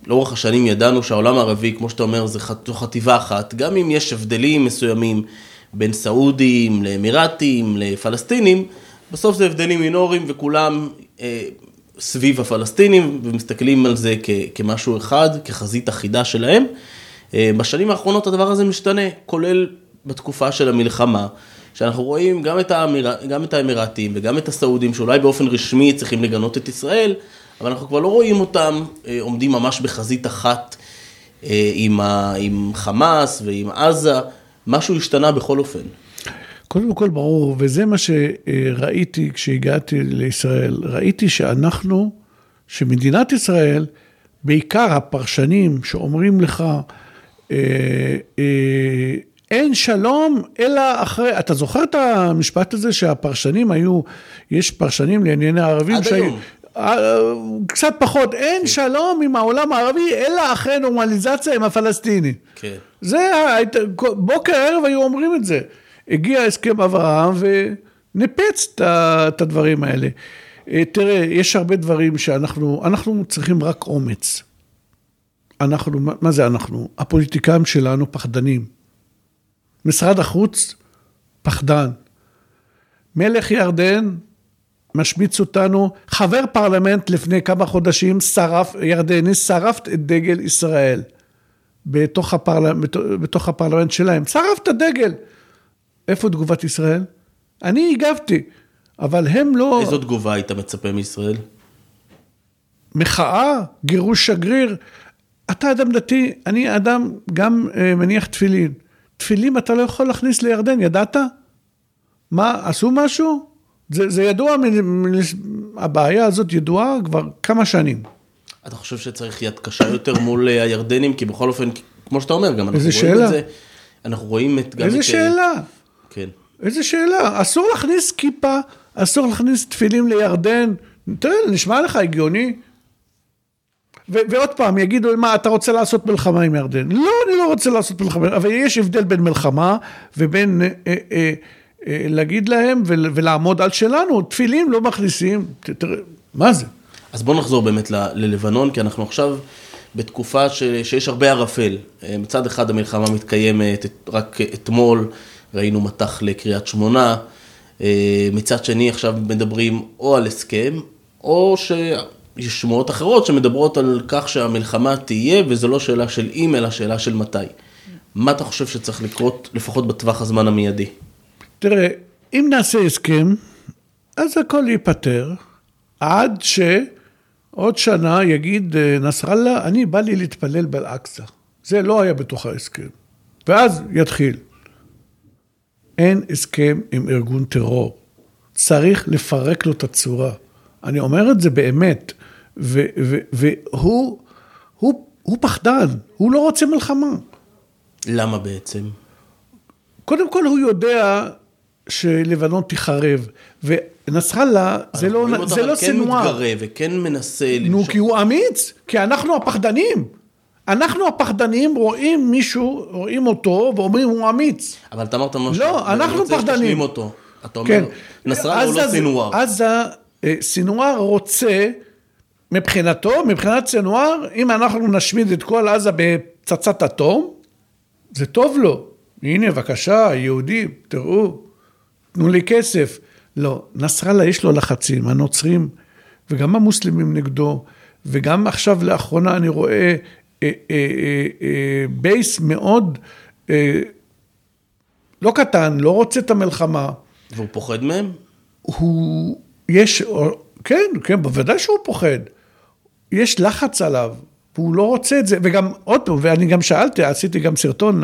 לאורך השנים ידענו שהעולם הערבי, כמו שאתה אומר, זו חטיבה אחת, גם אם יש הבדלים מסוימים בין סעודים לאמירתים לפלסטינים, בסוף זה הבדלים מינוריים וכולם אה, סביב הפלסטינים ומסתכלים על זה כ, כמשהו אחד, כחזית אחידה שלהם. אה, בשנים האחרונות הדבר הזה משתנה, כולל בתקופה של המלחמה, שאנחנו רואים גם את, האמיר... גם את האמירתים וגם את הסעודים, שאולי באופן רשמי צריכים לגנות את ישראל, אבל אנחנו כבר לא רואים אותם אה, עומדים ממש בחזית אחת אה, עם, ה, עם חמאס ועם עזה, משהו השתנה בכל אופן. קודם כל ברור, וזה מה שראיתי כשהגעתי לישראל, ראיתי שאנחנו, שמדינת ישראל, בעיקר הפרשנים שאומרים לך, אה, אה, אין שלום אלא אחרי, אתה זוכר את המשפט הזה שהפרשנים היו, יש פרשנים לענייני ערבים שהיו, קצת פחות, אין כן. שלום עם העולם הערבי, אלא אחרי נורמליזציה עם הפלסטינים. כן. זה, בוקר ערב היו אומרים את זה. הגיע הסכם אברהם וניפץ את הדברים האלה. אה, תראה, יש הרבה דברים שאנחנו, אנחנו צריכים רק אומץ. אנחנו, מה זה אנחנו? הפוליטיקאים שלנו פחדנים. משרד החוץ, פחדן. מלך ירדן, משמיץ אותנו. חבר פרלמנט לפני כמה חודשים שרף, ירדני, שרף את דגל ישראל בתוך, הפרל... בתוך הפרלמנט שלהם. שרף את הדגל. איפה תגובת ישראל? אני הגבתי, אבל הם לא... איזו תגובה היית מצפה מישראל? מחאה, גירוש שגריר. אתה אדם דתי, אני אדם גם אה, מניח תפילין. תפילין אתה לא יכול להכניס לירדן, ידעת? מה, עשו משהו? זה, זה ידוע, הבעיה הזאת ידועה כבר כמה שנים. אתה חושב שצריך יד קשה יותר מול אה, הירדנים? כי בכל אופן, כמו שאתה אומר, גם אנחנו רואים שאלה? את זה. אנחנו רואים את... איזה את... שאלה? כן. איזה שאלה? אסור להכניס כיפה, אסור להכניס תפילים לירדן. תראה, נשמע לך הגיוני? ו- ועוד פעם, יגידו, מה, אתה רוצה לעשות מלחמה עם ירדן? לא, אני לא רוצה לעשות מלחמה, אבל יש הבדל בין מלחמה ובין אה, אה, אה, להגיד להם ולעמוד על שלנו, תפילין לא מכניסים, מה זה? אז בואו נחזור באמת ללבנון, כי אנחנו עכשיו בתקופה שיש הרבה ערפל. אה, מצד אחד המלחמה מתקיימת, רק אתמול ראינו מטח לקריית שמונה, אה, מצד שני עכשיו מדברים או על הסכם, או שיש שמועות אחרות שמדברות על כך שהמלחמה תהיה, וזו לא שאלה של אם, אלא שאלה של מתי. מה אתה חושב שצריך לקרות, לפחות בטווח הזמן המיידי? תראה, אם נעשה הסכם, אז הכל ייפתר, עד שעוד שנה יגיד אה, נסראללה, אני בא לי להתפלל באל-אקצא. זה לא היה בתוך ההסכם. ואז יתחיל. אין הסכם עם ארגון טרור. צריך לפרק לו את הצורה. אני אומר את זה באמת. ו- ו- והוא הוא, הוא פחדן, הוא לא רוצה מלחמה. למה בעצם? קודם כל הוא יודע שלבנון תיחרב, ונסראללה זה לא, זה לא סנוואר. כן מתגרה וכן מנסה... נו, למשוך. כי הוא אמיץ, כי אנחנו הפחדנים. אנחנו הפחדנים רואים מישהו, רואים אותו ואומרים הוא אמיץ. אבל אתה אמרת משהו, לא, אנחנו פחדנים. אותו. אתה אומר, כן. נסראללה הוא לא סינואר. אז סינואר רוצה, מבחינתו, מבחינת סינואר, אם אנחנו נשמיד את כל עזה בפצצת אטום, זה טוב לו. הנה, בבקשה, יהודים, תראו, תנו לי כסף. לא, נסראללה יש לו לחצים, הנוצרים וגם המוסלמים נגדו, וגם עכשיו לאחרונה אני רואה אה, אה, אה, בייס מאוד לא קטן, לא רוצה את המלחמה. והוא פוחד מהם? הוא, יש, כן, כן, בוודאי שהוא פוחד. יש לחץ עליו, והוא לא רוצה את זה, וגם, עוד פעם, ואני גם שאלתי, עשיתי גם סרטון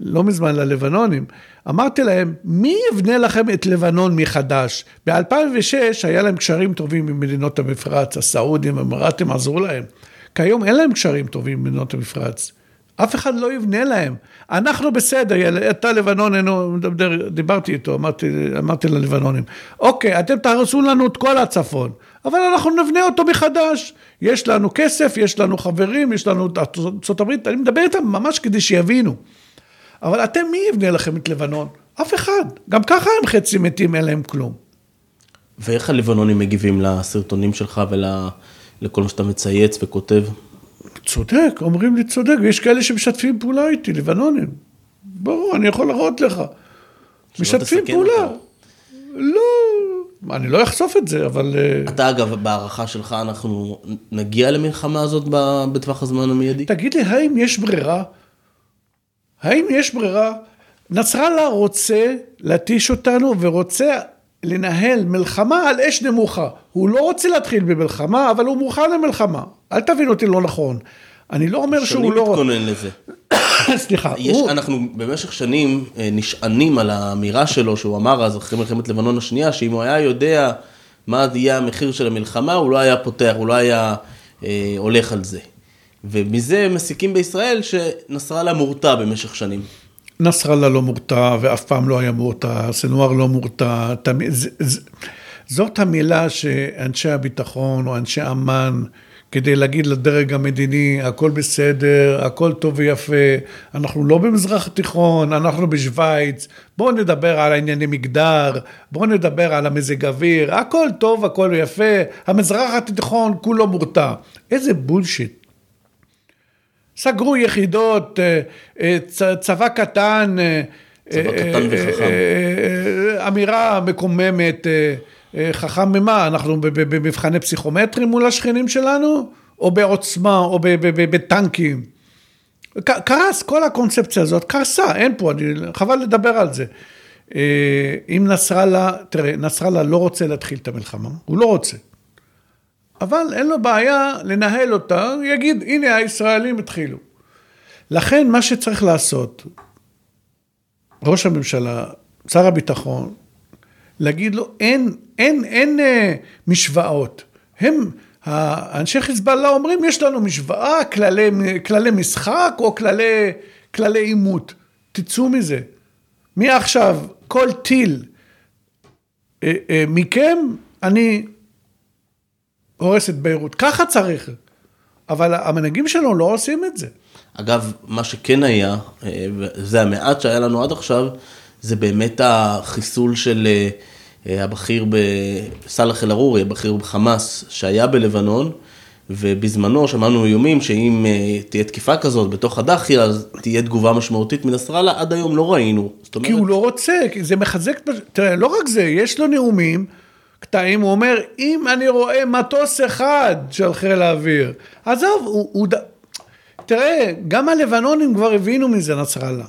לא מזמן ללבנונים, אמרתי להם, מי יבנה לכם את לבנון מחדש? ב-2006 היה להם קשרים טובים עם מדינות המפרץ, הסעודים, האמרתים עזרו להם. כיום אין להם קשרים טובים עם מדינות המפרץ. אף אחד לא יבנה להם. אנחנו בסדר, אתה לבנון, אינו, דיברתי איתו, אמרתי, אמרתי ללבנונים, אוקיי, אתם תהרסו לנו את כל הצפון, אבל אנחנו נבנה אותו מחדש. יש לנו כסף, יש לנו חברים, יש לנו את הברית, אני מדבר איתם ממש כדי שיבינו. אבל אתם, מי יבנה לכם את לבנון? אף אחד. גם ככה הם חצי מתים, אין להם כלום. ואיך הלבנונים מגיבים לסרטונים שלך ולכל מה שאתה מצייץ וכותב? צודק, אומרים לי צודק, ויש כאלה שמשתפים פעולה איתי, לבנונים. ברור, אני יכול להראות לך. משתפים פעולה. אותה. לא, אני לא אחשוף את זה, אבל... אה, אתה אגב, בהערכה שלך, אנחנו נגיע למלחמה הזאת בטווח הזמן המיידי? תגיד לי, האם יש ברירה? האם יש ברירה? נסראללה רוצה להתיש אותנו ורוצה לנהל מלחמה על אש נמוכה. הוא לא רוצה להתחיל במלחמה, אבל הוא מוכן למלחמה. אל תבין אותי לא נכון. אני לא אומר שהוא לא... שאני מתכונן לזה. סליחה. יש, הוא... אנחנו במשך שנים אה, נשענים על האמירה שלו, שהוא אמר אז אחרי מלחמת לבנון השנייה, שאם הוא היה יודע מה יהיה המחיר של המלחמה, הוא לא היה פותח, הוא לא היה אה, הולך על זה. ומזה מסיקים בישראל שנסראללה מורתע במשך שנים. נסראללה לא מורתע ואף פעם לא היה מורתע, סנואר לא מורתע, זאת המילה שאנשי הביטחון או אנשי אמ"ן, כדי להגיד לדרג המדיני, הכל בסדר, הכל טוב ויפה, אנחנו לא במזרח התיכון, אנחנו בשוויץ, בואו נדבר על הענייני מגדר, בואו נדבר על המזג אוויר, הכל טוב, הכל יפה, המזרח התיכון כולו מורתע. איזה בולשיט. סגרו יחידות, אה, אה, צבא קטן, אה, צבא קטן וחכם. אמירה מקוממת, חכם ממה? אנחנו במבחני פסיכומטרים מול השכנים שלנו? או בעוצמה, או בטנקים? קרס, כל הקונספציה הזאת קרסה, אין פה, אני, חבל לדבר על זה. אם נסראללה, תראה, נסראללה לא רוצה להתחיל את המלחמה, הוא לא רוצה. אבל אין לו בעיה לנהל אותה, יגיד, הנה הישראלים התחילו. לכן מה שצריך לעשות, ראש הממשלה, שר הביטחון, להגיד לו, אין, אין, אין אה, משוואות. הם, אנשי חיזבאללה אומרים, יש לנו משוואה, כללי, כללי משחק או כללי, כללי עימות. תצאו מזה. מעכשיו, כל טיל אה, אה, מכם, אני הורס את ביירות. ככה צריך. אבל המנהיגים שלנו לא עושים את זה. אגב, מה שכן היה, אה, וזה המעט שהיה לנו עד עכשיו, זה באמת החיסול של אה, הבכיר בסאלח אל-ערורי, הבכיר בחמאס, שהיה בלבנון, ובזמנו שמענו איומים שאם אה, תהיה תקיפה כזאת בתוך הדחי, אז תהיה תגובה משמעותית מנסראללה, עד היום לא ראינו. אומרת... כי הוא לא רוצה, כי זה מחזק, תראה, לא רק זה, יש לו נאומים, קטעים, הוא אומר, אם אני רואה מטוס אחד של חיל האוויר, עזוב, הוא, הוא, תראה, גם הלבנונים כבר הבינו מזה נסראללה.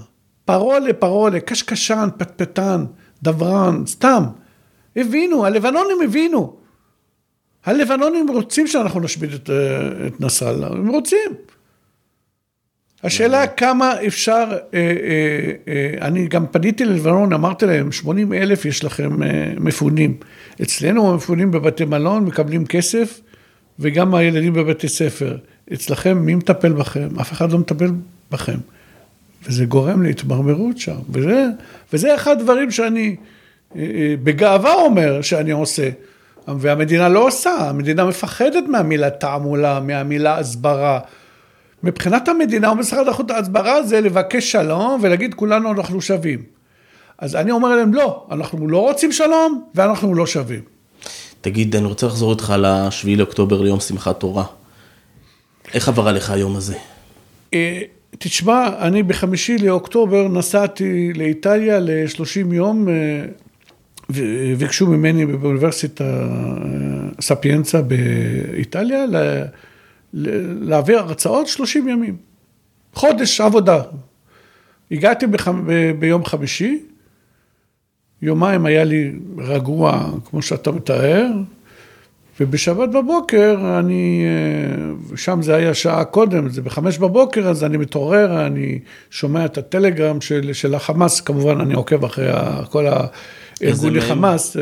פרולה, פרולה, קשקשן, פטפטן, דברן, סתם. הבינו, הלבנונים הבינו. הלבנונים רוצים שאנחנו נשמיד את, אה, את נסראללה, הם רוצים. השאלה כמה אפשר, אה, אה, אני גם פניתי ללבנון, אמרתי להם, 80 אלף יש לכם מפונים. אצלנו המפונים בבתי מלון מקבלים כסף, וגם הילדים בבתי ספר. אצלכם, מי מטפל בכם? אף אחד לא מטפל בכם. וזה גורם להתמרמרות שם. וזה, וזה אחד הדברים שאני בגאווה אומר שאני עושה. והמדינה לא עושה, המדינה מפחדת מהמילה תעמולה, מהמילה הסברה. מבחינת המדינה ומשרד החוץ ההסברה זה לבקש שלום ולהגיד כולנו אנחנו שווים. אז אני אומר להם לא, אנחנו לא רוצים שלום ואנחנו לא שווים. תגיד, אני רוצה לחזור איתך לשביעי לאוקטובר ליום שמחת תורה. איך עבר עליך היום הזה? אה, תשמע, אני בחמישי לאוקטובר נסעתי לאיטליה ל-30 יום אה, וביקשו ממני באוניברסיטה אה, ספיאנצה באיטליה להעביר הרצאות 30 ימים, חודש עבודה. הגעתי בח... ב... ביום חמישי, יומיים היה לי רגוע, כמו שאתה מתאר, ובשבת בבוקר אני, אה, שם זה היה שעה קודם, זה בחמש בבוקר, אז אני מתעורר, אני שומע את הטלגרם של, של החמאס, כמובן אני עוקב אחרי כל ה... ארגוני חמאס,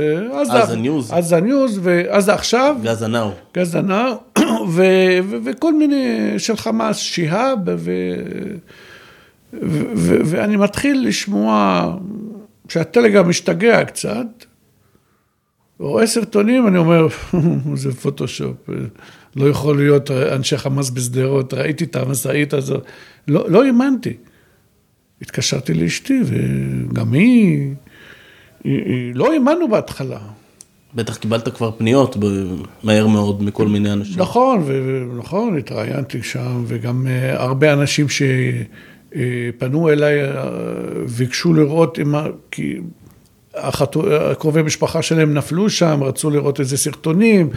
עזה News, עזה News, ועזה עכשיו, Gaza Now, גזה נאו, וכל מיני של חמאס, שיהאב, ואני מתחיל לשמוע שהטלגרם משתגע קצת, רואה סרטונים, אני אומר, זה פוטושופ, לא יכול להיות אנשי חמאס בשדרות, ראיתי את המשאית הזאת, לא, לא האמנתי. התקשרתי לאשתי, וגם היא... לא האמנו בהתחלה. בטח קיבלת כבר פניות מהר מאוד מכל מיני אנשים. נכון, נכון, התראיינתי שם, וגם אה, הרבה אנשים שפנו אליי אה, ביקשו לראות, אם, כי הקרובי משפחה שלהם נפלו שם, רצו לראות איזה סרטונים,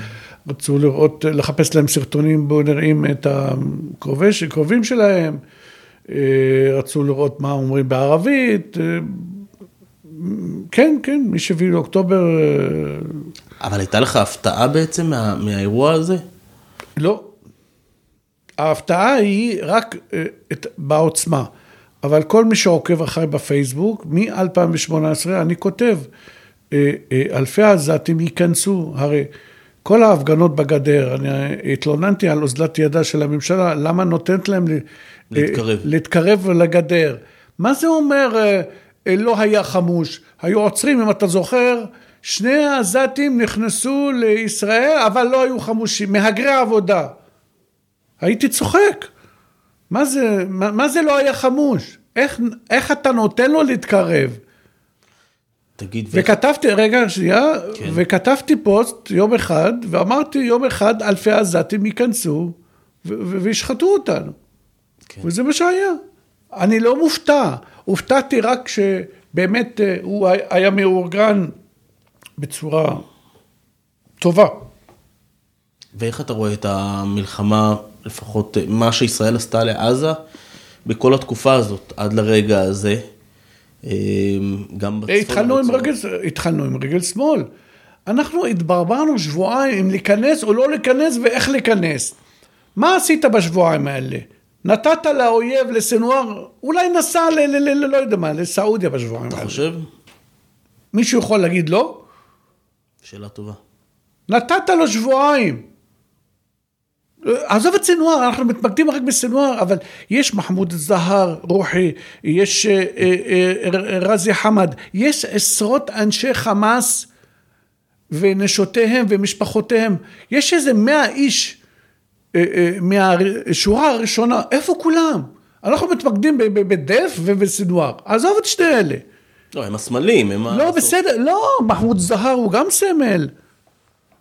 רצו לראות, לחפש להם סרטונים בו נראים את הקרובים שלהם, אה, רצו לראות מה אומרים בערבית. כן, כן, מ-7 לאוקטובר. אה, אבל הייתה לך הפתעה בעצם מה, מהאירוע הזה? לא. ההפתעה היא רק אה, את, בעוצמה. אבל כל מי שעוקב אחריי בפייסבוק, מ-2018 אני כותב, אה, אלפי עזתים ייכנסו, הרי כל ההפגנות בגדר, אני התלוננתי על אוזלת ידה של הממשלה, למה נותנת להם להתקרב, להתקרב לגדר. מה זה אומר אה, לא היה חמוש. היו עוצרים, אם אתה זוכר, שני העזתים נכנסו לישראל, אבל לא היו חמושים, מהגרי עבודה. הייתי צוחק. מה זה, מה, מה זה לא היה חמוש? איך, איך אתה נותן לו להתקרב? תגיד, וכתבתי, ו... רגע, שנייה, כן. וכתבתי פוסט יום אחד, ואמרתי יום אחד אלפי עזתים ייכנסו וישחטו אותנו. כן. וזה מה שהיה. אני לא מופתע. הופתעתי רק שבאמת אה, הוא היה מאורגן בצורה טובה. ואיך אתה רואה את המלחמה, לפחות אה, מה שישראל עשתה לעזה, בכל התקופה הזאת, עד לרגע הזה? אה, גם בצפון. התחלנו עם, רגל, התחלנו עם רגל שמאל. אנחנו התברברנו שבועיים אם להיכנס או לא להיכנס ואיך להיכנס. מה עשית בשבועיים האלה? נתת לאויב, לסנואר, אולי נסע ל... ל, ל, ל לא יודע מה, לסעודיה בשבועיים אתה חושב? מישהו יכול להגיד לא? שאלה טובה. נתת לו שבועיים. עזוב את סנואר, אנחנו מתמקדים רק בסנואר, אבל יש מחמוד זהר, רוחי, יש אה, אה, אה, רזי חמד, יש עשרות אנשי חמאס ונשותיהם ומשפחותיהם, יש איזה מאה איש אה, מהשורה הראשונה, איפה כולם? אנחנו מתמקדים בדף ובסנוואר, עזוב את שתי אלה. לא, הם הסמלים, הם... לא, בסדר, לא, מחמוד זהר הוא גם סמל.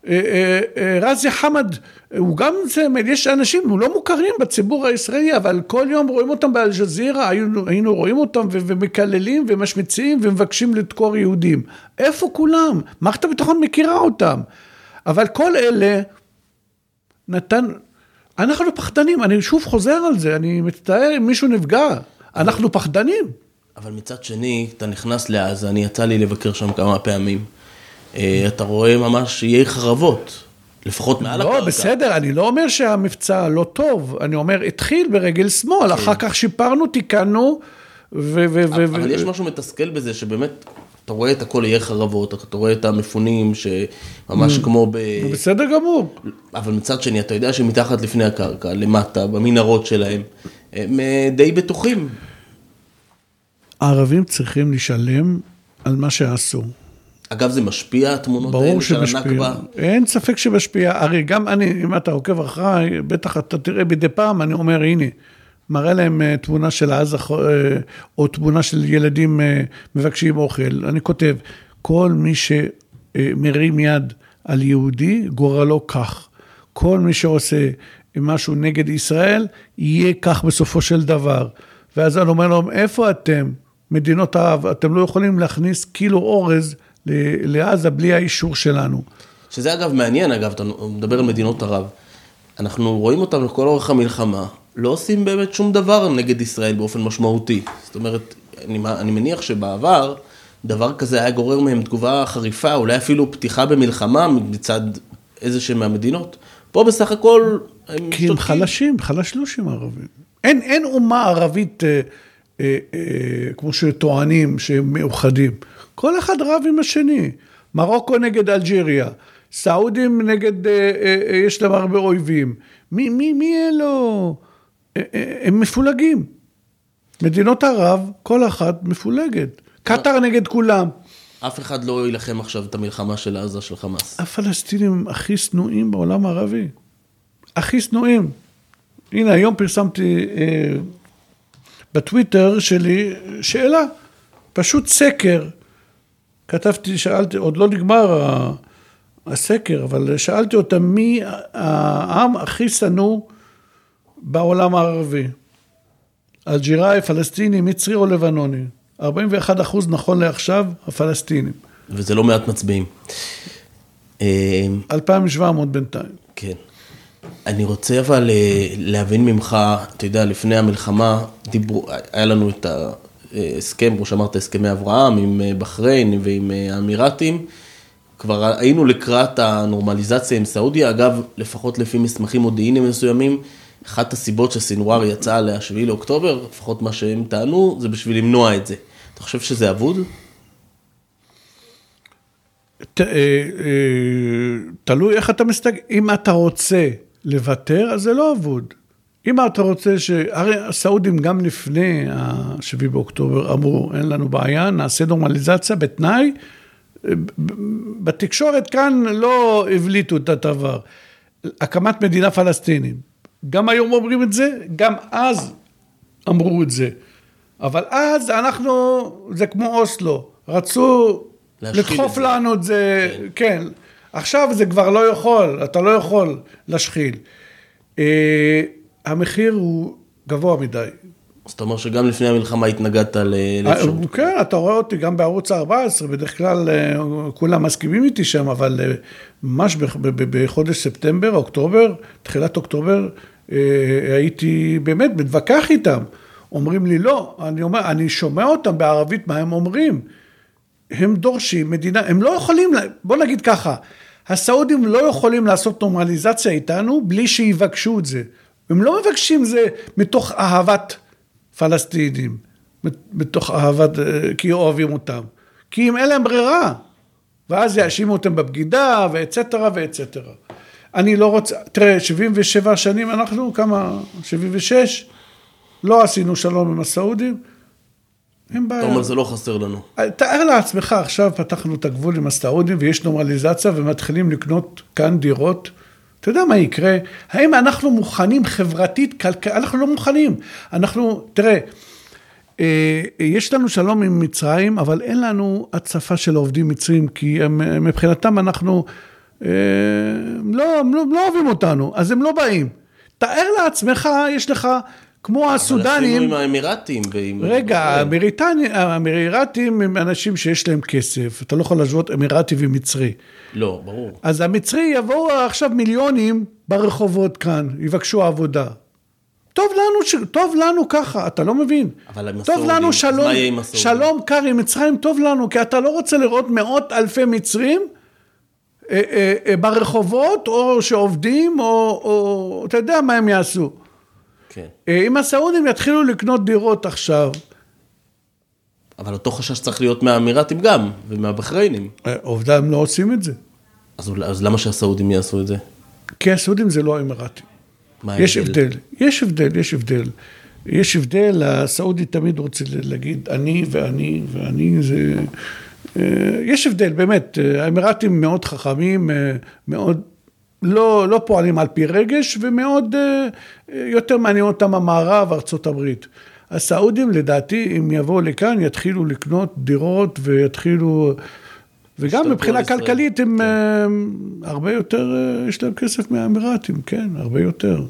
אה, אה, אה, רזי חמד הוא גם סמל, יש אנשים לא מוכרים בציבור הישראלי, אבל כל יום רואים אותם באלג'זירה, היינו, היינו רואים אותם ו- ומקללים ומשמיצים ומבקשים לדקור יהודים. איפה כולם? מערכת הביטחון מכירה אותם. אבל כל אלה נתן, אנחנו פחדנים, אני שוב חוזר על זה, אני מצטער אם מישהו נפגע, אנחנו פחדנים. אבל מצד שני, אתה נכנס לעזה, אני יצא לי לבקר שם כמה פעמים. אה, אתה רואה ממש איי חרבות, לפחות מעל הקרקע. לא, בסדר, אני לא אומר שהמבצע לא טוב, אני אומר, התחיל ברגל שמאל, אחר כך שיפרנו, תיקנו, ו... אבל יש משהו מתסכל בזה, שבאמת, אתה רואה את הכל איי חרבות, אתה רואה את המפונים, שממש כמו ב... בסדר גמור. אבל מצד שני, אתה יודע שמתחת לפני הקרקע, למטה, במנהרות שלהם, הם אה, די בטוחים. הערבים צריכים לשלם על מה שעשו. אגב, זה משפיע, התמונות ברור האלה של שמשפיע. הנכבה? אין ספק שמשפיע. הרי גם אני, אם אתה עוקב אחריי, בטח אתה תראה מדי פעם, אני אומר, הנה, מראה להם אה, תמונה של עזה, אה, או תמונה של ילדים אה, מבקשים אוכל. אני כותב, כל מי שמרים יד על יהודי, גורלו כך. כל מי שעושה משהו נגד ישראל, יהיה כך בסופו של דבר. ואז אני אומר להם, איפה אתם, מדינות ערב, אתם לא יכולים להכניס קילו אורז לעזה בלי האישור שלנו. שזה אגב מעניין, אגב, אתה מדבר על מדינות ערב. אנחנו רואים אותם לכל אורך המלחמה, לא עושים באמת שום דבר נגד ישראל באופן משמעותי. זאת אומרת, אני, אני מניח שבעבר, דבר כזה היה גורר מהם תגובה חריפה, אולי אפילו פתיחה במלחמה מצד איזה שהם מהמדינות. פה בסך הכל הם כי הם. חלשים, חלשלושים הערבים. אין, אין אומה ערבית, אה, אה, אה, כמו שטוענים, שהם מאוחדים. כל אחד רב עם השני. מרוקו נגד אלג'יריה, סעודים נגד, אה, אה, אה, יש להם הרבה אויבים. מי, מי, מי אלו? אה, אה, הם מפולגים. מדינות ערב, כל אחת מפולגת. קטאר נגד כולם. אף אחד לא יילחם עכשיו את המלחמה של עזה של חמאס. הפלסטינים הם הכי שנואים בעולם הערבי. הכי שנואים. הנה, היום פרסמתי אה, בטוויטר שלי שאלה, פשוט סקר. כתבתי, שאלתי, עוד לא נגמר ה- הסקר, אבל שאלתי אותם מי העם הכי שנוא בעולם הערבי. אלג'יראי, פלסטיני, מצרי או לבנוני. 41 אחוז נכון לעכשיו, הפלסטינים. וזה לא מעט מצביעים. אה, 2,700 בינתיים. כן. אני רוצה אבל אה, להבין ממך, אתה יודע, לפני המלחמה, דיברו, היה לנו את ההסכם, כמו שאמרת, הסכמי אברהם עם אה, בחריין ועם אה, האמירתים. כבר היינו לקראת הנורמליזציה עם סעודיה, אגב, לפחות לפי מסמכים מודיעיניים מסוימים, אחת הסיבות שסינואר יצא עליה 7 לאוקטובר, לפחות מה שהם טענו, זה בשביל למנוע את זה. אתה חושב שזה אבוד? אה, תלוי איך אתה מסתכל, אם אתה רוצה לוותר, אז זה לא אבוד. אם אתה רוצה ש... הרי הסעודים גם לפני ה-7 באוקטובר אמרו, אין לנו בעיה, נעשה נורמליזציה בתנאי. בתקשורת כאן לא הבליטו את הדבר. הקמת מדינה פלסטינית. גם היום אומרים את זה, גם אז אמרו את זה. אבל אז אנחנו, זה כמו אוסלו, רצו את לדחוף זה. לנו את זה, כן. עכשיו זה כבר לא יכול, אתה לא יכול להשחיל. אה, המחיר הוא גבוה מדי. אז אתה אומר שגם לפני המלחמה התנגדת ל- לאפשרות. אה, כן, אתה רואה אותי גם בערוץ ה-14, בדרך כלל אה, כולם מסכימים איתי שם, אבל אה, ממש בחודש ספטמבר, אוקטובר, תחילת אוקטובר, אה, הייתי באמת מתווכח איתם. אומרים לי, לא, אני אומר, אני שומע אותם בערבית, מה הם אומרים. הם דורשים מדינה, הם לא יכולים, בוא נגיד ככה, הסעודים לא יכולים לעשות נורמליזציה איתנו בלי שיבקשו את זה. הם לא מבקשים זה מתוך אהבת פלסטינים, מתוך אהבת, אה, כי אוהבים אותם. כי אם אין להם ברירה, ואז יאשימו אותם בבגידה, ואצטרה ואצטרה. אני לא רוצה, תראה, 77 שנים אנחנו, כמה? 76? לא עשינו שלום עם הסעודים, אין בעיה. אתה אומר, זה לא חסר לנו. תאר לעצמך, עכשיו פתחנו את הגבול עם הסעודים ויש נורמליזציה ומתחילים לקנות כאן דירות. אתה יודע מה יקרה? האם אנחנו מוכנים חברתית, כלכלית? אנחנו לא מוכנים. אנחנו, תראה, אה, יש לנו שלום עם מצרים, אבל אין לנו הצפה של עובדים מצרים, כי הם, מבחינתם אנחנו, אה, לא, הם לא, לא אוהבים אותנו, אז הם לא באים. תאר לעצמך, יש לך, כמו הסודנים... אבל עשינו עם האמירתים ועם... רגע, האמירתים הם אנשים שיש להם כסף, אתה לא יכול להשוות אמירתי ומצרי. לא, ברור. אז המצרי יבואו עכשיו מיליונים ברחובות כאן, יבקשו עבודה. טוב לנו, טוב לנו ככה, אתה לא מבין. אבל הם טוב לנו שלום? שלום קר עם מצרים, טוב לנו, כי אתה לא רוצה לראות מאות אלפי מצרים אה, אה, אה, ברחובות, או שעובדים, או, או אתה יודע מה הם יעשו. כן. אם הסעודים יתחילו לקנות דירות עכשיו. אבל אותו חשש צריך להיות מהאמירתים גם, ומהבחריינים. עובדה, הם לא עושים את זה. אז, אז למה שהסעודים יעשו את זה? כי הסעודים זה לא האמירתים. יש הבדל, יש הבדל, יש הבדל. יש הבדל, הסעודי תמיד רוצה להגיד אני ואני ואני, זה... אה, יש הבדל, באמת, האמירתים מאוד חכמים, אה, מאוד, לא, לא פועלים על פי רגש, ומאוד אה, יותר מעניין אותם המערב, ארצות הברית. הסעודים, לדעתי, אם יבואו לכאן, יתחילו לקנות דירות ויתחילו... וגם מבחינה כלכלית הם כן. הרבה יותר, יש להם כסף מהאמירתים, כן, הרבה יותר.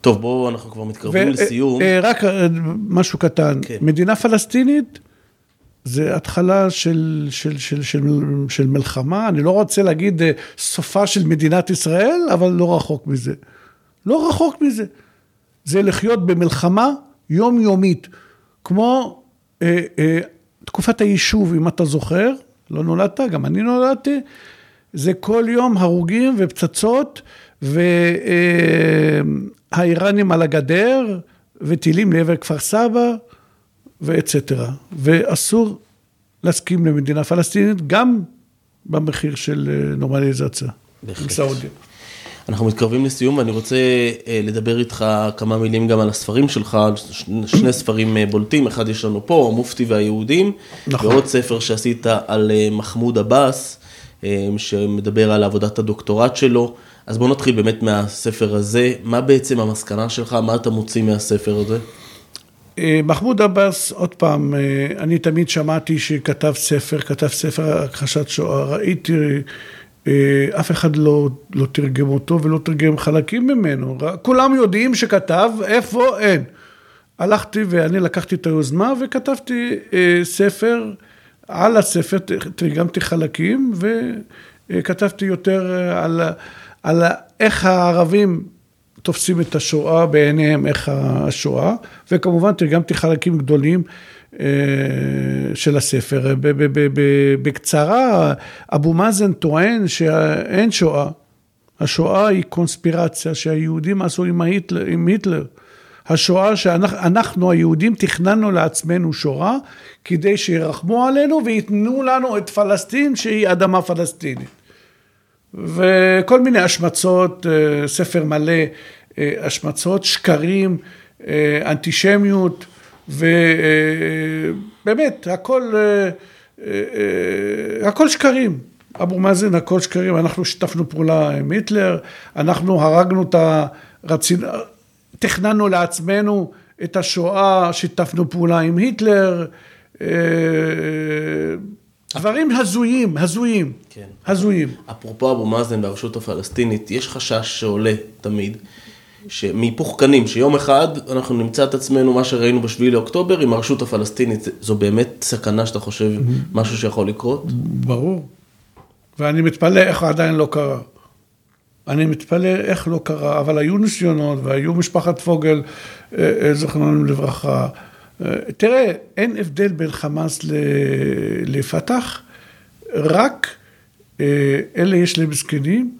טוב, בואו, אנחנו כבר מתקרבים לסיום. אה, רק אה, משהו קטן, כן. מדינה פלסטינית זה התחלה של, של, של, של, של מלחמה, אני לא רוצה להגיד אה, סופה של מדינת ישראל, אבל לא רחוק מזה. לא רחוק מזה. זה לחיות במלחמה יומיומית, כמו אה, אה, תקופת היישוב, אם אתה זוכר, לא נולדת, גם אני נולדתי, זה כל יום הרוגים ופצצות, והאיראנים על הגדר, וטילים לעבר כפר סבא, ואצטרה. ואסור להסכים למדינה פלסטינית, גם במחיר של אה, נורמליזציה. בהחלט. סעודיה. אנחנו מתקרבים לסיום ואני רוצה אה, לדבר איתך כמה מילים גם על הספרים שלך, שני ספרים אה, בולטים, אחד יש לנו פה, המופתי והיהודים, נכון. ועוד ספר שעשית על מחמוד עבאס, שמדבר על עבודת הדוקטורט שלו. אז בוא נתחיל באמת מהספר הזה, מה בעצם המסקנה שלך, מה אתה מוציא מהספר הזה? אה, מחמוד עבאס, עוד פעם, אה, אני תמיד שמעתי שכתב ספר, כתב ספר הכחשת שואה, ראיתי, אה, אף אחד לא, לא תרגם אותו ולא תרגם חלקים ממנו, כולם יודעים שכתב, איפה אין. הלכתי ואני לקחתי את היוזמה וכתבתי ספר, על הספר תרגמתי חלקים וכתבתי יותר על... על איך הערבים תופסים את השואה בעיניהם, איך השואה, וכמובן תרגמתי חלקים גדולים אה, של הספר. בקצרה, אבו מאזן טוען שאין שואה. השואה היא קונספירציה שהיהודים עשו עם היטלר. עם היטלר. השואה שאנחנו היהודים תכננו לעצמנו שואה כדי שירחמו עלינו וייתנו לנו את פלסטין שהיא אדמה פלסטינית. וכל מיני השמצות, אה, ספר מלא השמצות, שקרים, אה, אנטישמיות, ובאמת, הכל, הכל שקרים. אבו מאזן, הכל שקרים, אנחנו שיתפנו פעולה עם היטלר, אנחנו הרגנו את ה... רצינו, תכננו לעצמנו את השואה, שיתפנו פעולה עם היטלר, דברים הזויים, הזויים, כן. הזויים. אפרופו אבו מאזן והרשות הפלסטינית, יש חשש שעולה תמיד, מהיפוך קנים, שיום אחד אנחנו נמצא את עצמנו, מה שראינו בשביעי לאוקטובר, עם הרשות הפלסטינית, זו באמת סכנה שאתה חושב. משהו שיכול לקרות? ברור. ואני מתפלא איך עדיין לא קרה. אני מתפלא איך לא קרה, אבל היו ניסיונות, והיו משפחת פוגל, אה, אה, זכרונם לברכה. תראה, אין הבדל בין חמאס לפת"ח, רק אה, אלה יש להם זקנים,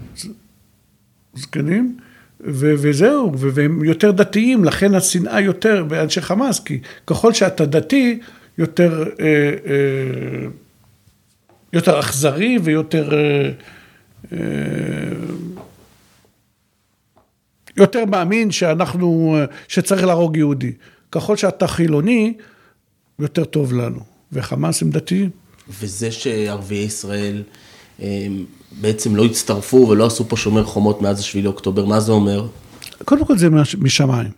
זקנים, וזהו, והם יותר דתיים, לכן השנאה יותר באנשי חמאס, כי ככל שאתה דתי, יותר, אה, אה, יותר אכזרי ויותר... יותר מאמין שאנחנו, שצריך להרוג יהודי. ככל שאתה חילוני, יותר טוב לנו. וחמאס הם דתיים. וזה שערביי ישראל בעצם לא הצטרפו ולא עשו פה שומר חומות מאז השביעי לאוקטובר, מה זה אומר? קודם כל זה משמיים.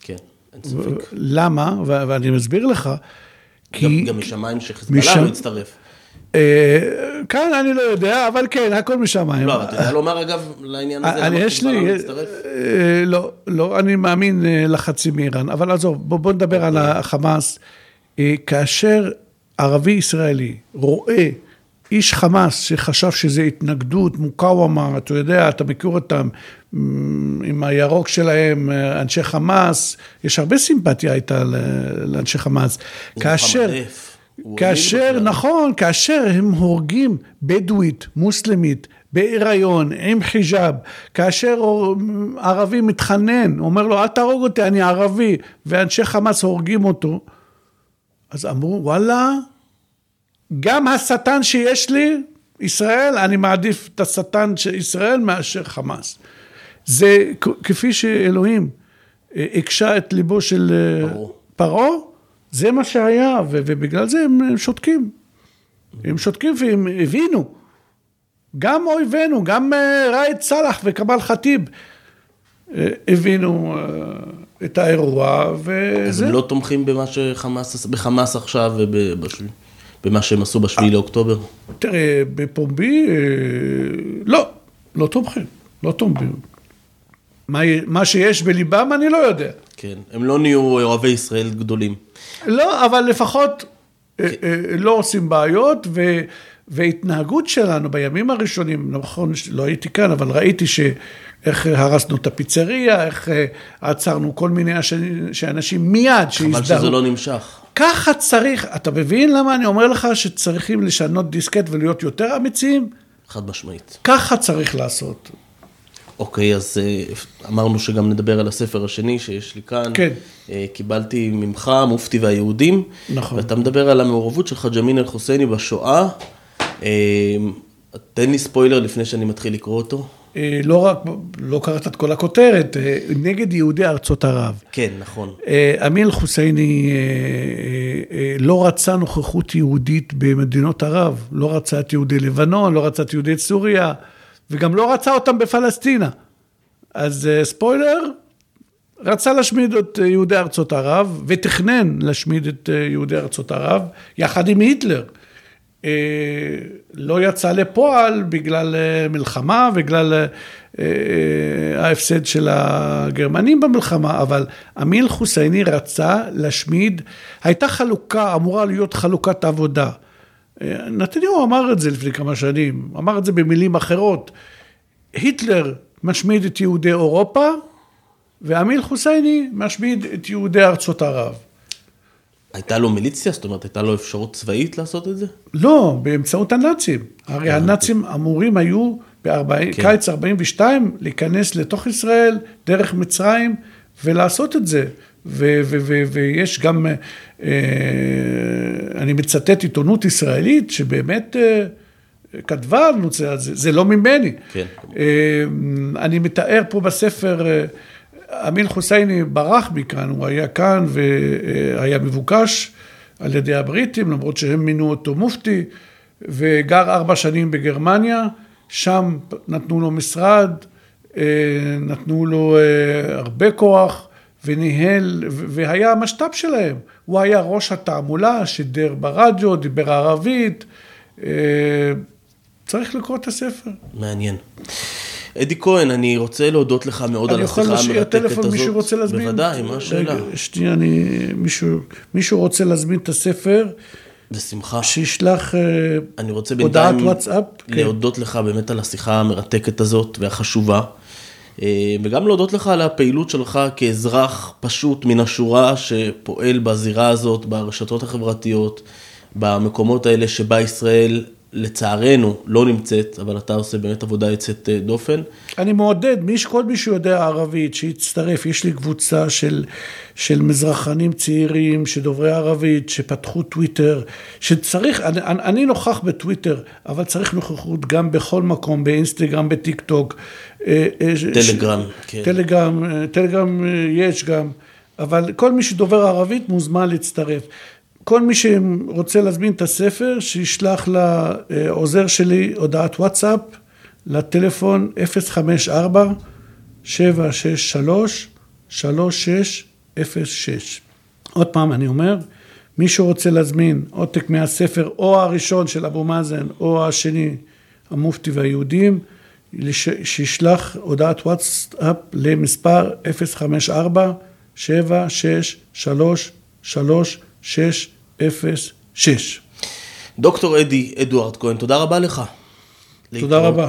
כן. ספק. למה? ואני מסביר לך. כי... גם, גם משמיים שחיזבאללה לא יצטרף. אה, כאן אני לא יודע, אבל כן, הכל משמיים. לא, אתה יודע לומר אגב לעניין הזה, אני, למה חיזבאללה לא יצטרף? אה, לא, לא, אני מאמין אה, לחצי מאיראן, אבל עזוב, בוא, נדבר על אוקיי. החמאס. כאשר ערבי ישראלי רואה איש חמאס שחשב שזה התנגדות, מוקאוומה, אתה יודע, אתה מכיר אותם עם הירוק שלהם, אה, אנשי חמאס, יש הרבה סימפתיה הייתה לאנשי חמאס. כאשר... כאשר. נכון, כאשר הם הורגים בדואית, מוסלמית, בהיריון, עם חיג'אב, כאשר ערבי מתחנן, אומר לו, אל תהרוג אותי, אני ערבי, ואנשי חמאס הורגים אותו, אז אמרו, וואלה, גם השטן שיש לי, ישראל, אני מעדיף את השטן של ישראל מאשר חמאס. זה כפי שאלוהים אה, הקשה את ליבו של אה, פרעה. זה מה שהיה, ובגלל זה הם שותקים. הם שותקים והם הבינו. גם אויבינו, גם אה, ראאד סלאח וכמאל ח'טיב הבינו את האירוע, אז וזה... הם לא תומכים במה שחמאס, בחמאס עכשיו ובמה שהם עשו בשביעי לאוקטובר? תראה, בפומבי, אה, לא, לא תומכים, לא תומכים. מה, מה שיש בליבם אני לא יודע. כן, הם לא נהיו אוהבי ישראל גדולים. לא, אבל לפחות אה, אה, לא עושים בעיות, ו, והתנהגות שלנו בימים הראשונים, נכון, לא הייתי כאן, אבל ראיתי שאיך הרסנו את הפיצריה, איך עצרנו כל מיני שאנשים מיד חבל שהזדהו. שזה לא נמשך. ככה צריך, אתה מבין למה אני אומר לך שצריכים לשנות דיסקט ולהיות יותר אמיצים? חד משמעית. ככה צריך לעשות. אוקיי, אז אה, אמרנו שגם נדבר על הספר השני שיש לי כאן. כן. אה, קיבלתי ממך, מופתי והיהודים. נכון. ואתה מדבר על המעורבות של חג'מין אל-חוסייני בשואה. אה, תן לי ספוילר לפני שאני מתחיל לקרוא אותו. אה, לא רק, לא קראת את כל הכותרת, אה, נגד יהודי ארצות ערב. כן, נכון. אה, אמיל חוסייני לא רצה נוכחות יהודית במדינות ערב, לא רצה את יהודי לבנון, לא רצה את יהודי סוריה, וגם לא רצה אותם בפלסטינה. אז ספוילר, רצה להשמיד את יהודי ארצות ערב, ותכנן להשמיד את יהודי ארצות ערב, יחד עם היטלר. אה, לא יצא לפועל בגלל אה, מלחמה, בגלל אה, ההפסד של הגרמנים במלחמה, אבל אמיל חוסייני רצה להשמיד, הייתה חלוקה, אמורה להיות חלוקת עבודה. נתניהו אמר את זה לפני כמה שנים, אמר את זה במילים אחרות. היטלר משמיד את יהודי אירופה, ואמיל חוסייני משמיד את יהודי ארצות ערב. הייתה לו מיליציה? זאת אומרת, הייתה לו אפשרות צבאית לעשות את זה? לא, באמצעות הנאצים. הרי הנאצים אמורים היו בקיץ 42 להיכנס לתוך ישראל דרך מצרים ולעשות את זה. ויש גם, אה, אני מצטט עיתונות ישראלית שבאמת אה, כתבה על נושא הזה, זה לא ממני. כן. אה, אני מתאר פה בספר, אמיל חוסייני ברח מכאן, הוא היה כאן והיה מבוקש על ידי הבריטים, למרות שהם מינו אותו מופתי, וגר ארבע שנים בגרמניה, שם נתנו לו משרד, אה, נתנו לו אה, הרבה כוח, וניהל, והיה המשת"פ שלהם. הוא היה ראש התעמולה, שידר ברדיו, דיבר ערבית. אה, צריך לקרוא את הספר. מעניין. אדי כהן, אני רוצה להודות לך מאוד על אני יכול השיחה להשאיר המרתקת טלפון, הזאת. מישהו רוצה להזמין? בוודאי, מה השאלה? שנייה, אני, מישהו, מישהו רוצה להזמין את הספר, בשמחה. שישלח אה, אני רוצה הודעת וואטסאפ. כן. להודות לך באמת על השיחה המרתקת הזאת והחשובה. אה, וגם להודות לך על הפעילות שלך כאזרח פשוט מן השורה שפועל בזירה הזאת, ברשתות החברתיות, במקומות האלה שבה ישראל לצערנו לא נמצאת, אבל אתה עושה באמת עבודה יוצאת אה, דופן. אני מעודד, מי, כל מי שיודע ערבית, שיצטרף, יש לי קבוצה של, של מזרחנים צעירים, שדוברי ערבית, שפתחו טוויטר, שצריך, אני, אני אני נוכח בטוויטר, אבל צריך נוכחות גם בכל מקום, באינסטגרם, בטיק טוק. אה, אה, ש- טלגרם, כן. טלגרם, טלגרם יש גם, אבל כל מי שדובר ערבית מוזמן להצטרף. כל מי שרוצה להזמין את הספר, שישלח לעוזר שלי הודעת וואטסאפ, לטלפון 054 763 3600 עוד פעם, אני אומר, מי שרוצה להזמין עותק מהספר, או הראשון של אבו מאזן, או השני, המופתי והיהודים, שישלח הודעת וואטסאפ למספר 054 7633606 דוקטור אדי אדוארד כהן, תודה רבה לך. תודה רבה.